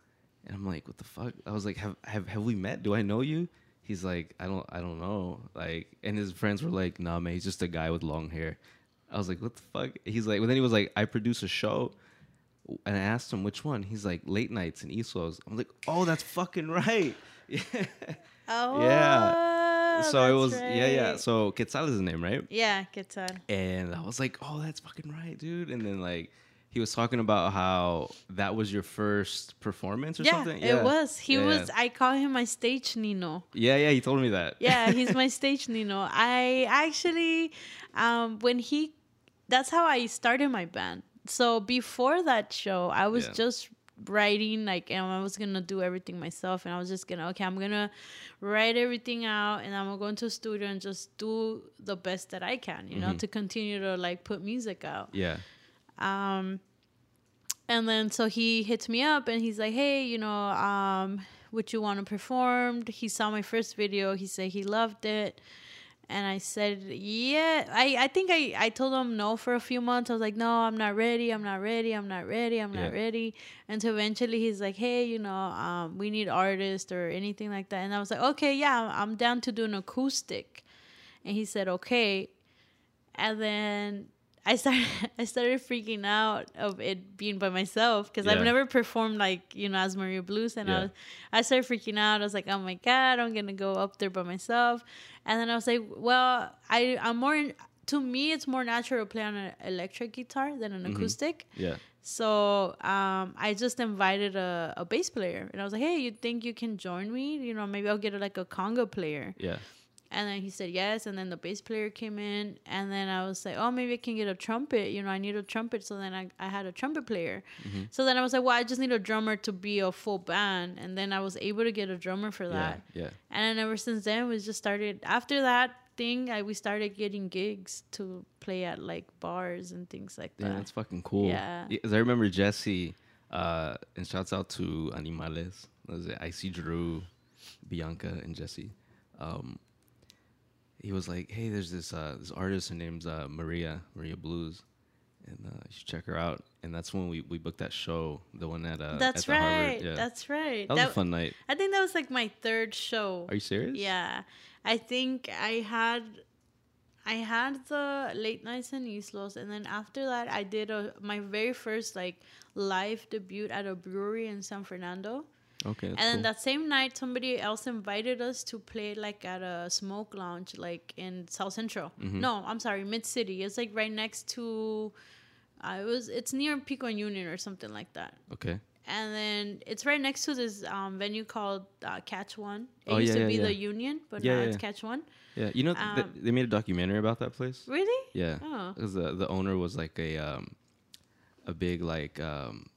and I'm like, "What the fuck?" I was like, "Have have have we met? Do I know you?" He's like, "I don't I don't know." Like, and his friends were like, "Nah, man, he's just a guy with long hair." I was like, "What the fuck?" He's like, well, then he was like, "I produce a show." And I asked him which one. He's like late nights in East Los. I'm like, oh, that's fucking right. [laughs] Oh, yeah. Oh, so it was yeah yeah. So Quetzal is his name, right? yeah, guitar. And I was like, oh, that's fucking right, dude. And then like he was talking about how that was your first performance or Yeah, something. it was. He Yeah, was. yeah. I call him my stage Nino. Yeah, yeah. He told me that. yeah, he's my [laughs] stage Nino. I actually, um, when he, that's how I started my band. So before that show, I was Yeah. just writing like, and I was gonna do everything myself, and I was just gonna okay, I'm gonna write everything out, and I'm gonna go into a studio and just do the best that I can, you know, Mhm. to continue to like put music out. yeah. Um, and then so he hits me up and he's like, "Hey, you know, um, would you want to perform?" He saw my first video. He said he loved it, and I said, "Yeah." I I think I I told him no for a few months. I was like, "No, I'm not ready. I'm not ready. I'm not ready. I'm not Yeah. ready." Until eventually he's like, "Hey, you know, um, we need artists or anything like that." And I was like, "Okay, yeah, I'm down to do an acoustic." And he said, "Okay." And then I started [laughs] I started freaking out of it being by myself because Yeah. I've never performed like you know as Maria Blues and Yeah. I was I started freaking out. I was like, oh my god, I'm gonna go up there by myself. And then I was like, well, I I'm more in, to me it's more natural to play on an electric guitar than an Mhm. acoustic. Yeah. So um, I just invited a, a bass player and I was like, hey, you think you can join me? You know, maybe I'll get a, like a conga player. Yeah. And then he said yes. And then the bass player came in. And then I was like, oh, maybe I can get a trumpet. You know, I need a trumpet. So then I, I had a trumpet player. Mm-hmm. So then I was like, well, I just need a drummer to be a full band. And then I was able to get a drummer for that. Yeah. And then ever since then, we just started. After that thing, I, we started getting gigs to play at like bars and things like Yeah, that. that's fucking cool. Yeah. Because I remember Jesse, uh, and shouts out to Animales. Was it Icy Drew, Bianca, and Jesse? Um, he was like, "Hey, there's this uh, this artist. Her name's uh, Maria Maria Blues, and uh, you should check her out." And that's when we, we booked that show, the one at uh, That's at the right. Yeah. That's right. that was That- a fun night. I think that was like my third show. Are you serious? Yeah, I think I had, I had the late nights in East Los, and then after that, I did a my very first like live debut at a brewery in San Fernando. Okay. And then cool. that same night, somebody else invited us to play like at a smoke lounge, like in South Central. Mhm. No, I'm sorry, Mid City. It's like right next to. Uh, it was. It's near Pico and Union or something like that okay. and then it's right next to this um, venue called uh, Catch One. It Oh, used yeah, to yeah, be the. Union, but Yeah, now yeah, it's. Catch One. Yeah. You know, th- Um, they made a documentary about that place. Really? Yeah. Oh, because the the owner was like a um a big like um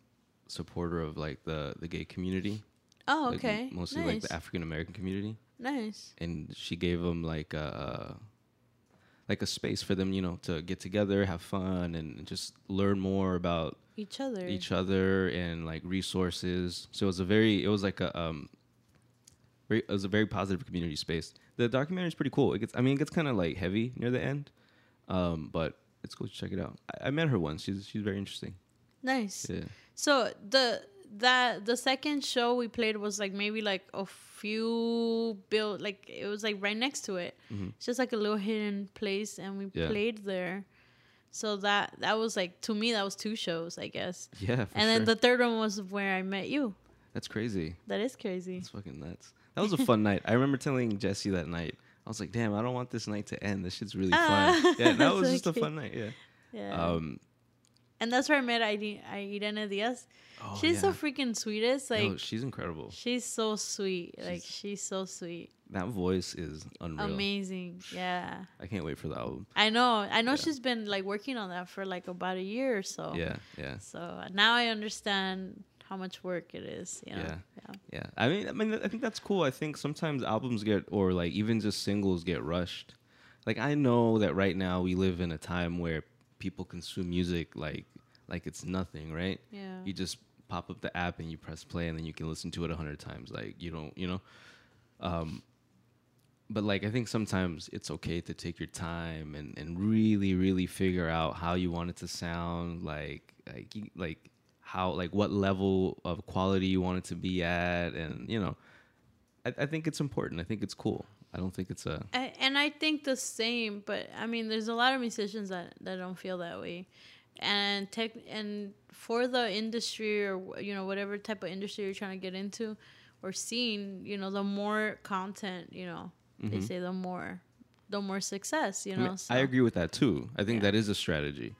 supporter of like the the gay community oh, like, okay. mostly nice. like the african american community nice. and she gave them like a like a space for them you know to get together have fun and just learn more about Each other. each other and like resources so it was a very it was like a um very, it was a very positive community space the documentary is pretty cool it gets i mean it gets kind of like heavy near the end um but it's cool to check it out i, I met her once she's she's very interesting Nice. yeah So the that the second show we played was like maybe like a few built like it was like right next to it. Mhm. It's just like a little hidden place, and we Yeah. played there. So that that was like to me that was two shows, I guess. yeah and then the third one was where I met you. that's crazy That is crazy. That's fucking nuts. That was a fun [laughs] night. I remember telling Jesse that night. I was like, "Damn, I don't want this night to end. This shit's really Ah, fun." [laughs] Yeah, that was so just a fun night. Yeah. Yeah. Um, and that's where I met Irene, Irene Diaz. Oh, she's yeah. the freaking sweetest. Like no, she's incredible. she's so sweet. like She's- she's so sweet. That voice is unreal. Amazing. Yeah. I can't wait for the album. I know. I know Yeah. she's been like working on that for like about a year or so. Yeah, yeah. So now I understand how much work it is. You know? Yeah. yeah. Yeah, I mean, I mean, I think that's cool. I think sometimes albums get, or like even just singles get rushed. Like I know that right now we live in a time where people consume music like like it's nothing, right? Yeah. You just pop up the app and you press play, and then you can listen to it a hundred times. Like you don't, you know. Um, but like I think sometimes it's okay to take your time and and really really figure out how you want it to sound. Like like like how like what level of quality you want it to be at, and you know. I, I think it's important. I think it's cool. I don't think it's a I, and I think the same, but I mean, there's a lot of musicians that, that don't feel that way, and tech and for the industry or you know whatever type of industry you're trying to get into or scene, you know, the more content, you know, they mm-hmm. say the more, the more success, you I, know. mean, so. I agree with that too. I think Yeah. that is a strategy.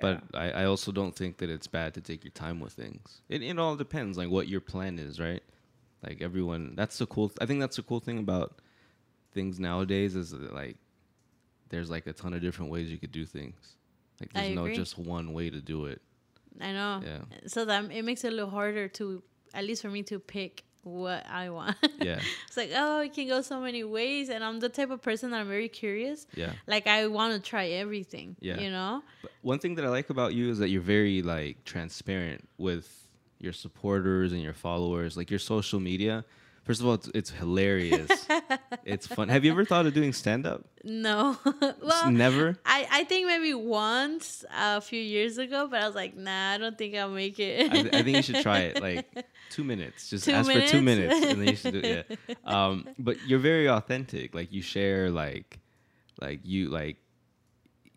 But I, I also don't think that it's bad to take your time with things. It, it all depends, like what your plan is, right? Like everyone, that's the cool. I think that's the cool thing about things nowadays is that like there's like a ton of different ways you could do things. Like there's no just one way to do it. I know. Yeah. So that it makes it a little harder to, at least for me to pick what I want. [laughs] Yeah. it's like oh, it can go so many ways, and I'm the type of person that I'm very curious. Yeah. Like I want to try everything. Yeah. You know. But one thing that I like about you is that you're very like transparent with your supporters and your followers. Like your social media. First of all, it's, it's hilarious. [laughs] it's fun. Have you ever thought of doing stand up? No. [laughs] well, Never. I, I think maybe once a few years ago, but I was like, nah, I don't think I'll make it. I, th- I think you should try it. Like [laughs] two minutes. Just Two ask for two minutes? minutes, and then you should do it. Yeah. Um, but you're very authentic. Like you share like, like you like.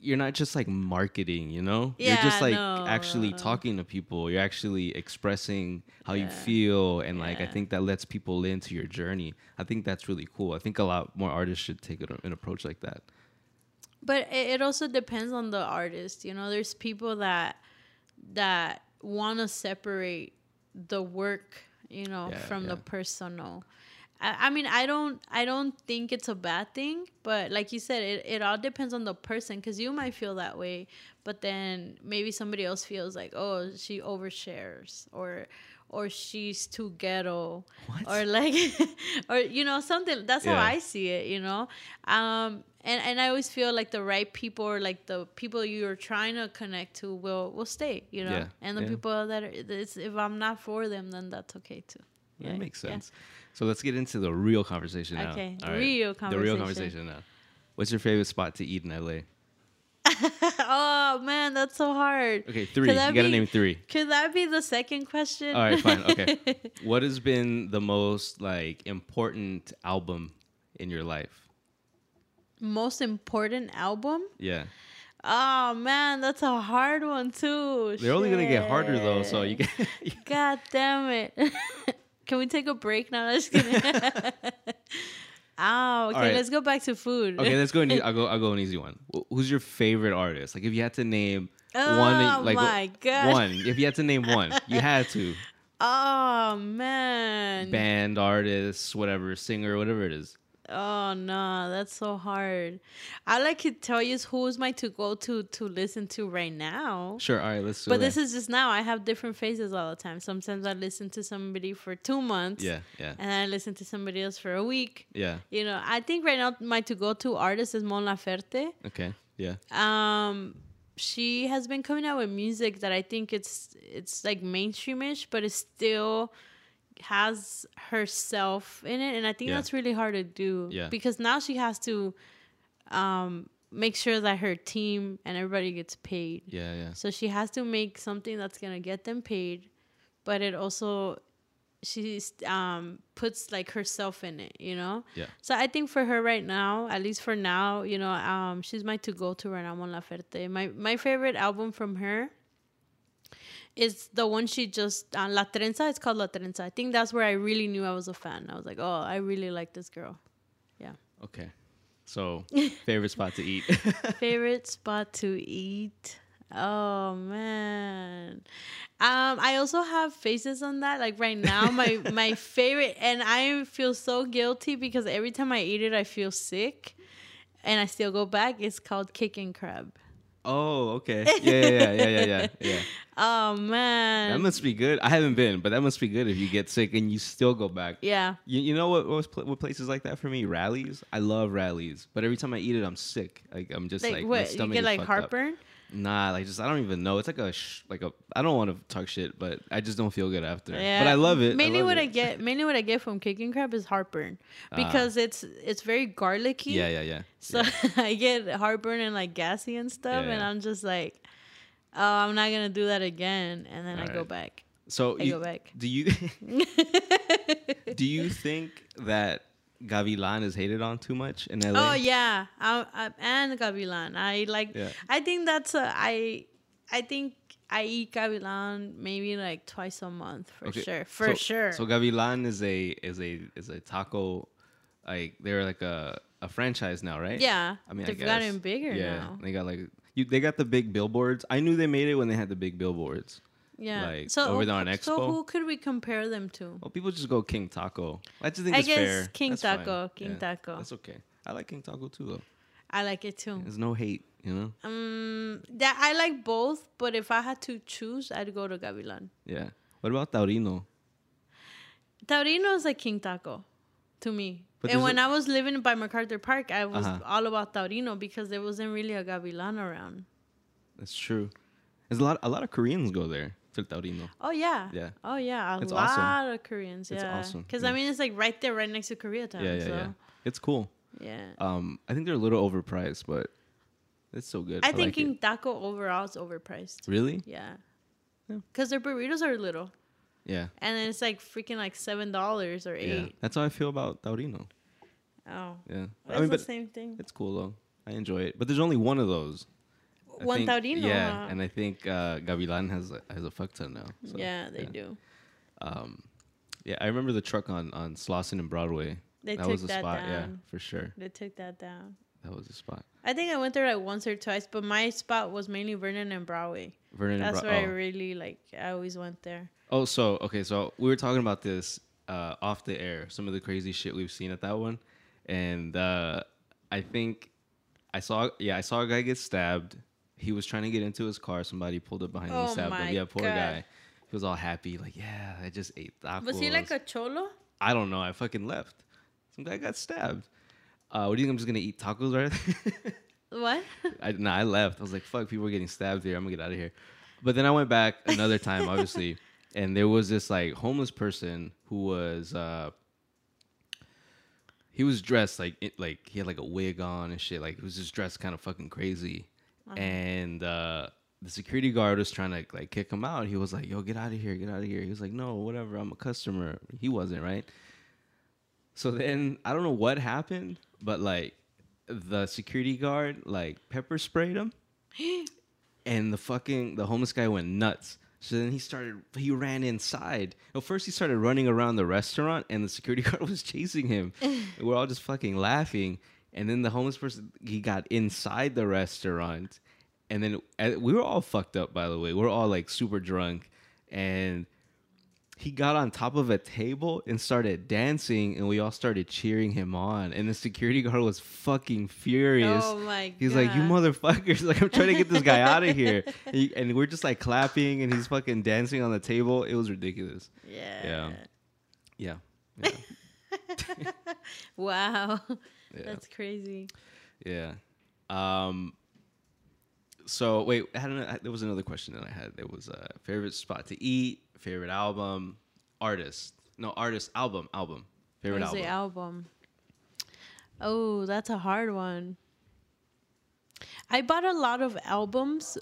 You're not just like marketing, you know. Yeah, you're just like no, actually talking to people. You're actually expressing how you feel, and like I think that lets people into your journey. I think that's really cool. I think a lot more artists should take an approach like that. but it, it also depends on the artist. You know, there's people that that want to separate the work, you know, Yeah, from the personal. I, I mean, I don't, I don't think it's a bad thing, but like you said, it, it all depends on the person because you might feel that way, but then maybe somebody else feels like, oh, she overshares or, or she's too ghetto, What? or like, [laughs] or you know, something. That's how I see it, you know. Um, and and I always feel like the right people or like the people you're trying to connect to will will stay, you know. Yeah, And the yeah. people that are, it's, if I'm not for them, then that's okay too. That makes yeah. sense. So let's get into the real conversation now. Okay, All real The real conversation. conversation now. What's your favorite spot to eat in LA? [laughs] oh man, that's so hard. Okay, three. You gotta be- name three. Could that be the second question? All right, fine. Okay. [laughs] what has been the most like important album in your life? Most important album? Yeah. Oh man, that's a hard one too. They're only gonna get harder though, so you Shit. can [laughs] God damn it. Can we take a break now? I'm just kidding. oh, [laughs] [laughs] okay. right. Let's go back to food. Okay, let's go an [laughs] I'll go I'll go an easy one. Who's your favorite artist? Like if you had to name Oh one like my God. one. If you had to name one, you had to. Oh man. Band, artist, whatever, singer, whatever it is. Oh no, that's so hard. All I could tell you is who's my to go to to listen to right now. Sure, all right, let's do But that. this is just now. I have different phases all the time. Sometimes I listen to somebody for two months. Yeah, yeah. And I listen to somebody else for a week. Yeah. You know, I think right now my to go to artist is Mon Laferte. Okay. Yeah. Um, she has been coming out with music that I think it's it's like mainstreamish, but it's still has herself in it, and I think Yeah. that's really hard to do. Yeah. Because now she has to um make sure that her team and everybody gets paid. Yeah, yeah. So she has to make something that's gonna get them paid, but it also she's um puts like herself in it, you know. Yeah. So I think for her right now, at least for now, you know, um, she's my to go to right now, Mon Laferte. My my favorite album from her is the one she just uh, La Trenza. It's called La Trenza. I think that's where I really knew I was a fan. I was like, oh, I really like this girl. Yeah. Okay. So, [laughs] favorite spot to eat? [laughs] favorite spot to eat. Oh man. Um, I also have faces on that. Like right now, my [laughs] my favorite, and I feel so guilty because every time I eat it, I feel sick, and I still go back. It's called Kickin' Crab. Oh, okay. Yeah, yeah, yeah, yeah, yeah, yeah. [laughs] Oh man. That must be good. I haven't been, but that must be good if you get sick and you still go back. yeah. You, you know what, what was pl- what places like that for me? Rally's. I love Rally's, but every time I eat it, I'm sick. Like I'm just Like, like, my what? You get like heartburn. up. Nah, like just I don't even know. It's like a sh- like a. I don't want to talk shit, but I just don't feel good after. Yeah. But I love it. Mainly love what it. I get, [laughs] mainly what I get from Kickin' Crab is heartburn Ah. because it's it's very garlicky. Yeah, yeah, yeah. So [laughs] I get heartburn and like gassy and stuff, Yeah, and. I'm just like, oh, I'm not gonna do that again, and then I go back. So I you, go back. do you [laughs] do you think that Gavilan is hated on too much in LA? Oh yeah, I, I, and gavilan. I like. Yeah. I think that's a. I I think I eat gavilan maybe like twice a month for Okay, sure. For so- sure. So Gavilan is a is a is a taco, like they're like a a franchise now, right? yeah, I mean, they've I gotten bigger yeah, now. they got like you. They got the big billboards. I knew they made it when they had the big billboards. Yeah. like, so over there on So who could we compare them to? Well, people just go King Taco. I just think I it's guess fair. King That's fine. Taco, King Taco. That's okay. I like King Taco too, though. I like it too. There's no hate, you know. Um, that I like both, but if I had to choose, I'd go to Gavilan. Yeah. What about Taurino? Taurino is like King Taco to me. But and when a- I was living by MacArthur Park, I was Uh-huh. all about Taurino because there wasn't really a Gavilan around. That's true. There's a lot. A lot of Koreans go there to Taurino. Oh yeah. Yeah. Oh yeah, a It's lot awesome. of Koreans. It's Yeah. awesome, Because yeah. I mean, it's like right there, right next to Koreatown. yeah, yeah, so, yeah. It's cool. yeah. Um, I think they're a little overpriced, but it's so good. I think like. Taco overall is overpriced. Really? Yeah. Yeah. Because their burritos are little, Yeah. and then it's like freaking like seven dollars or eight. Yeah. That's how I feel about Taurino. Oh, Yeah. that's I mean, the same thing. it's cool though. I enjoy it. But there's only one of those. I One Taurino. Yeah, and I think uh, Gavilan has a, has a fuck ton now. so, yeah, they do. Um, yeah, I remember the truck on on Slauson and Broadway. They that was a that spot. Yeah, for sure. They took that down. That was a spot. I think I went there like once or twice, but my spot was mainly Vernon and Broadway. Vernon That's Bro- where I oh. really like. I always went there. Oh, so okay, so we were talking about this uh, off the air. Some of the crazy shit we've seen at that one, and uh, I think I saw. Yeah, I saw a guy get stabbed. He was trying to get into his car. Somebody pulled up behind him and Oh stabbed him. Yeah, poor God. guy. He was all happy, like, yeah, I just ate tacos. Was he like a cholo? I don't know. I fucking left. Some guy got stabbed. Uh, what do you think? I'm just gonna eat tacos right? [laughs] What? I, nah, I left. I was like, fuck, people are getting stabbed here. I'm gonna get out of here. But then I went back another time, obviously, [laughs] and there was this like homeless person who was uh he was dressed like it, like he had like a wig on and shit. Like he was just dressed kind of fucking crazy. And uh the security guard was trying to like kick him out. He was like, "Yo, get out of here, get out of here." He was like, "No, whatever. I'm a customer." He wasn't right. So then I don't know what happened, but like the security guard like pepper sprayed him, [gasps] and the fucking the homeless guy went nuts. So then he started he ran inside. Well, first he started running around the restaurant, and the security [laughs] guard was chasing him. [laughs] We're all just fucking laughing. And then the homeless person he got inside the restaurant, and then we were all fucked up. By the way, we are all like super drunk, and he got on top of a table and started dancing and we all started cheering him on. And the security guard was fucking furious. Oh my god. he's like you motherfuckers. [laughs] Like i'm trying to get this guy [laughs] out of here. And, he- and we're just like clapping and he's fucking dancing on the table. It was ridiculous. Yeah. yeah. Yeah. [laughs] Wow. Yeah, That's crazy. yeah. um so wait I had an, there was another question that i had there was a favorite spot to eat favorite album artist no artist album album favorite album the album? Oh, that's a hard one. I bought a lot of albums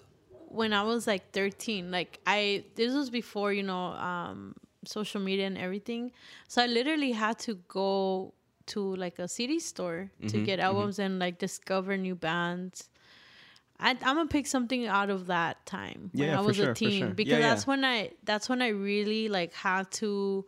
when I was like 13. Like I this was before, you know, um social media and everything. So I literally had to go to like a CD store to Mhm, get albums and like discover new bands. I, I'm gonna pick something out of that time when Yeah, I was sure, a teen sure. Yeah, because that's yeah. when I that's when I really like had to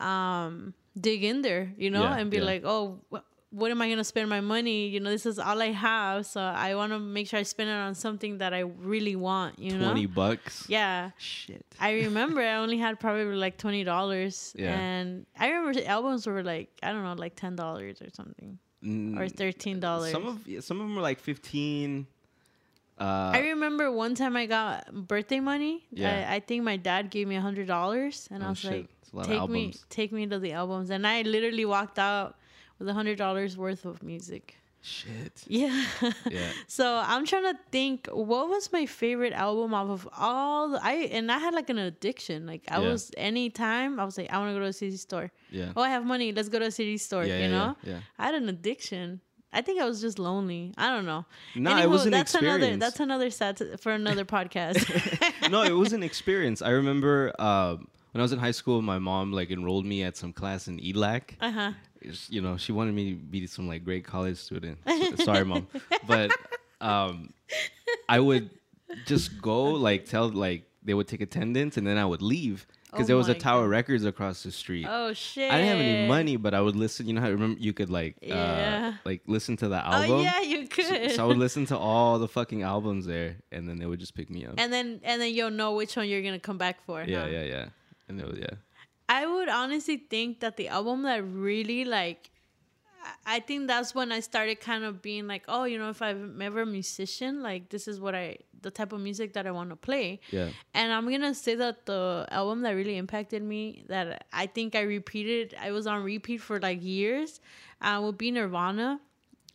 um dig in there, you know, and be like, oh, wh- what am I gonna spend my money? You know, this is all I have, so I want to make sure I spend it on something that I really want. You know, Twenty bucks. yeah. Shit. I remember I only had probably like twenty dollars, Yeah. and I remember the albums were like I don't know, like ten dollars or something, or Mm, thirteen dollars. Some of some of them were like fifteen. Uh, I remember one time I got birthday money. Yeah. I, I think my dad gave me a hundred dollars, and I Oh, was shit. like, It's a lot of "Take me, take me to the albums." And I literally walked out with a hundred dollars worth of music. shit. [laughs] Yeah. Yeah. [laughs] so I'm trying to think what was my favorite album off of all the, I and I had like an addiction. Like I Yeah. was anytime I was like, I want to go to a CD store. Yeah. Oh, I have money. Let's go to a CD store. yeah, you yeah, know. Yeah. I had an addiction. I think I was just lonely. I don't know. No, it was an that's another experience. that's another sad for another podcast. [laughs] no, it was an experience. I remember um, when I was in high school, my mom like enrolled me at some class in ELAC. uh huh. It's- You know, she wanted me to be some like great college student. [laughs] Sorry, mom, but um, I would just go like tell like they would take attendance and then I would leave because Oh there was a Tower God. Records across the street. Oh shit. I didn't have any money, but I would listen. You know how remember you could like Yeah. uh, like listen to the album. Oh yeah, you So, could. so I would [laughs] listen to all the fucking albums there, and then they would just pick me up. and then and then you'll know which one you're gonna come back for. yeah, huh? yeah, yeah. And it was yeah. I would honestly think that the album that really like I- think that's when I started kind of being like, oh, you know, if I'm ever a musician, like this is what I the type of music that I want to play. Yeah. And I'm gonna say that the album that really impacted me, that I think I repeated, I was on repeat for like years, uh, would be Nirvana.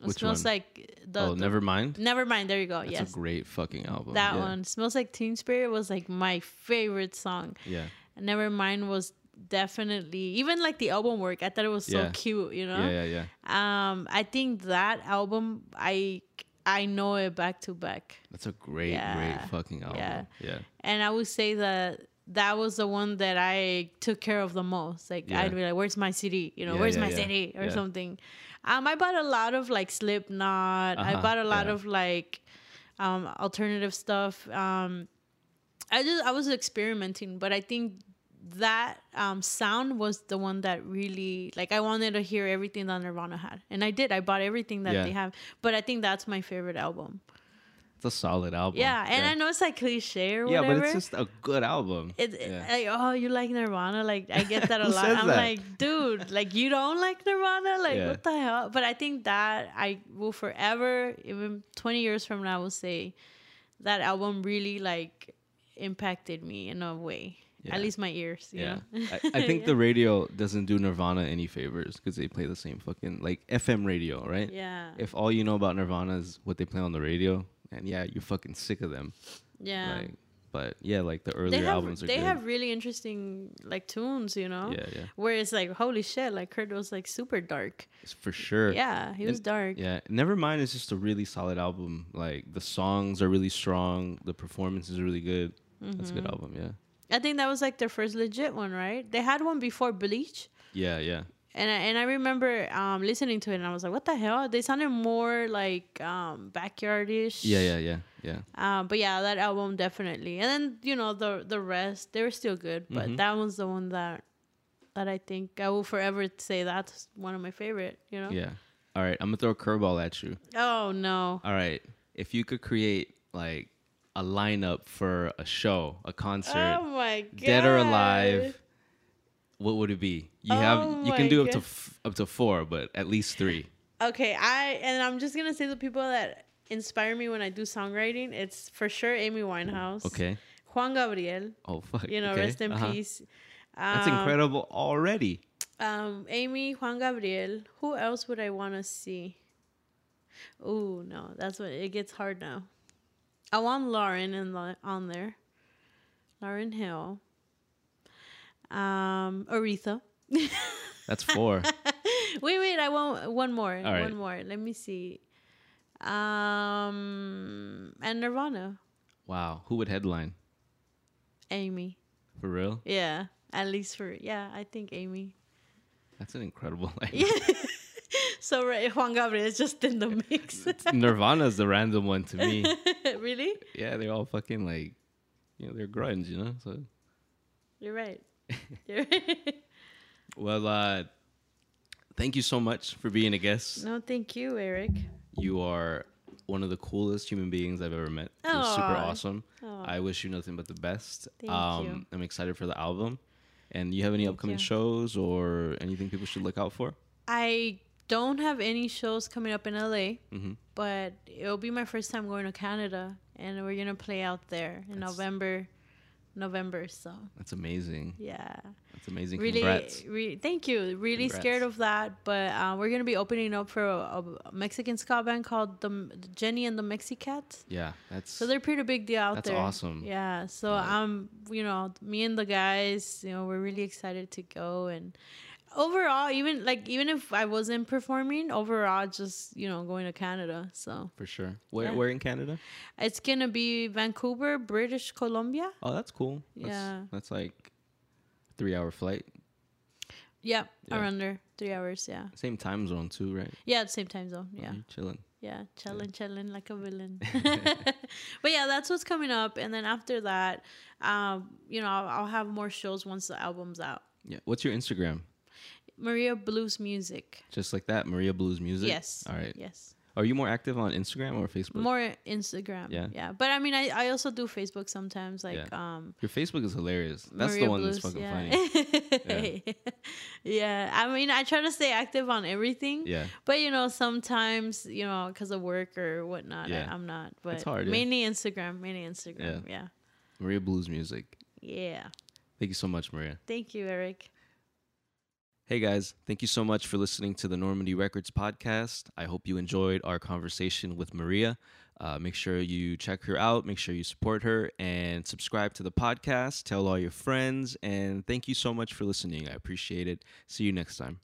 It Which smells one? like the. oh, the- Nevermind. Never mind. There you go. That's yes, a great fucking album. that yeah. one smells like Teen Spirit was like my favorite song. Yeah. Nevermind was definitely even like the album work. I thought it was so Yeah. cute, you know. Yeah, yeah, yeah. Um, I think that album, I I know it back to back, That's a great, Yeah. great fucking album. Yeah. Yeah. and I would say that that was the one that I took care of the most. Like. I'd be like, "Where's my CD? You know, where's my. CD or something." Um, I bought a lot of like Slipknot. I Uh-huh, bought a lot of like um alternative stuff. Um, I just I was experimenting, but I think that um sound was the one that really like I wanted to hear everything that Nirvana had, and I did. I bought everything that Yeah. they have, but I think that's my favorite album. It's a solid album. Yeah, and I know it's like cliche or whatever. Yeah, but it's just a good album. It, yeah. like oh you like Nirvana like I get that [laughs] a lot. I'm that? like dude like you don't like Nirvana like Yeah. what the hell? But I think that I will forever even 20 years from now I will say that album really like impacted me in a way. Yeah. At least my ears. You yeah. I, I think [laughs] the radio doesn't do Nirvana any favors because they play the same fucking like FM radio, right? yeah If all you know about Nirvana is what they play on the radio, and yeah, you're fucking sick of them. yeah. Like, but yeah, like the earlier have albums are they good. have really interesting like tunes, you know. yeah, yeah, Where it's like holy shit, like Kurt was like super dark. it's for sure. Yeah, he was dark. Yeah, Nevermind. It's just a really solid album. Like the songs are really strong, the performance is really good. That's a Mm-hmm. good album. Yeah, I think that was like their first legit one, right? They had one before Bleach. yeah, yeah. And I, and I remember um, listening to it and I was like, what the hell? They sounded more like um, backyardish. Yeah, yeah, yeah, yeah. Um, but yeah, that album definitely. And then you know the the rest, they were still good, but Mhm. that one's the one that that I think I will forever say that's one of my favorite. You know? Yeah. All right, I'm gonna throw a curveball at you. Oh no. All right, if you could create like a lineup for a show, a concert, Oh my god. dead or alive, what would it be? You Oh have you can do up to f- up to four, but at least three. Okay, I and I'm just gonna say the people that inspire me when I do songwriting. It's for sure Amy Winehouse. Okay. Juan Gabriel. Oh fuck. You know, okay. rest in uh-huh. peace. That's Um, incredible already. Um, Amy, Juan Gabriel. Who else would I want to see? Oh no, that's what it gets hard now. I want Lauryn in the, on there. Lauryn Hill. Um, Aretha. [laughs] That's four. wait, wait, I want one more. right. One more. Let me see. Um, and Nirvana. wow. Who would headline? Amy. For real? Yeah, at least for yeah, I think Amy. That's an incredible [laughs] lineup. So right, [laughs] Juan Gabriel is just in the mix. [laughs] Nirvana's the random one to me. [laughs] really? Yeah, they're all fucking like, you know, they're grunge, you know. So, You're right. You're right. well, uh, thank you so much for being a guest. No, thank you, Eric. You are one of the coolest human beings I've ever met. You're super awesome. Aw. I wish you nothing but the best. Thank um, you. I'm excited for the album. And you have any Thank upcoming you. shows or anything people should look out for? I don't have any shows coming up in LA, hmm but it'll be my first time going to Canada, and we're gonna play out there in That's- November. November, so That's amazing. yeah. That's amazing. really, Congrats. re- thank you. Really Congrats. scared of that, but uh, we're gonna be opening up for a, a Mexican ska band called the Jenny and the Mexicats. Yeah, that's So they're pretty big deal out That's there. That's awesome. Yeah. So Right. um, you know, me and the guys, you know, we're really excited to go and overall, even like even if I wasn't performing, overall, just you know, going to Canada. So for sure. Where Yeah. where in Canada? it's gonna be Vancouver, British Columbia. Oh, that's cool. That's, Yeah. That's like three hour flight. Yeah, Yeah. around there, three hours. Yeah, Same time zone too, right? yeah, same time zone. Yeah. You're chilling. Yeah, chilling, chilling like a villain. [laughs] [laughs] but yeah, that's what's coming up, and then after that, um, you know, I'll, I'll have more shows once the album's out. Yeah. What's your Instagram? Maria Blues Music. Just like that, Maria Blues Music. Yes. All right. Yes. Are you more active on Instagram or Facebook? More Instagram. Yeah. Yeah. But I mean, I, I also do Facebook sometimes. Like, um, Your Facebook is hilarious. That's Maria the one Blues, that's fucking yeah. funny. [laughs] yeah. I mean, I try to stay active on everything. Yeah. But you know, sometimes you know, because of work or whatnot, Yeah. I, I'm not. But It's hard, yeah. mainly Instagram. Mainly Instagram. Yeah. Maria Blues Music. Yeah. Thank you so much, Maria. Thank you, Eric. Hey guys, thank you so much for listening to the Normandie Records podcast. I hope you enjoyed our conversation with Maria. Uh, make sure you check her out, make sure you support her, and subscribe to the podcast. Tell all your friends, and thank you so much for listening. I appreciate it. See you next time.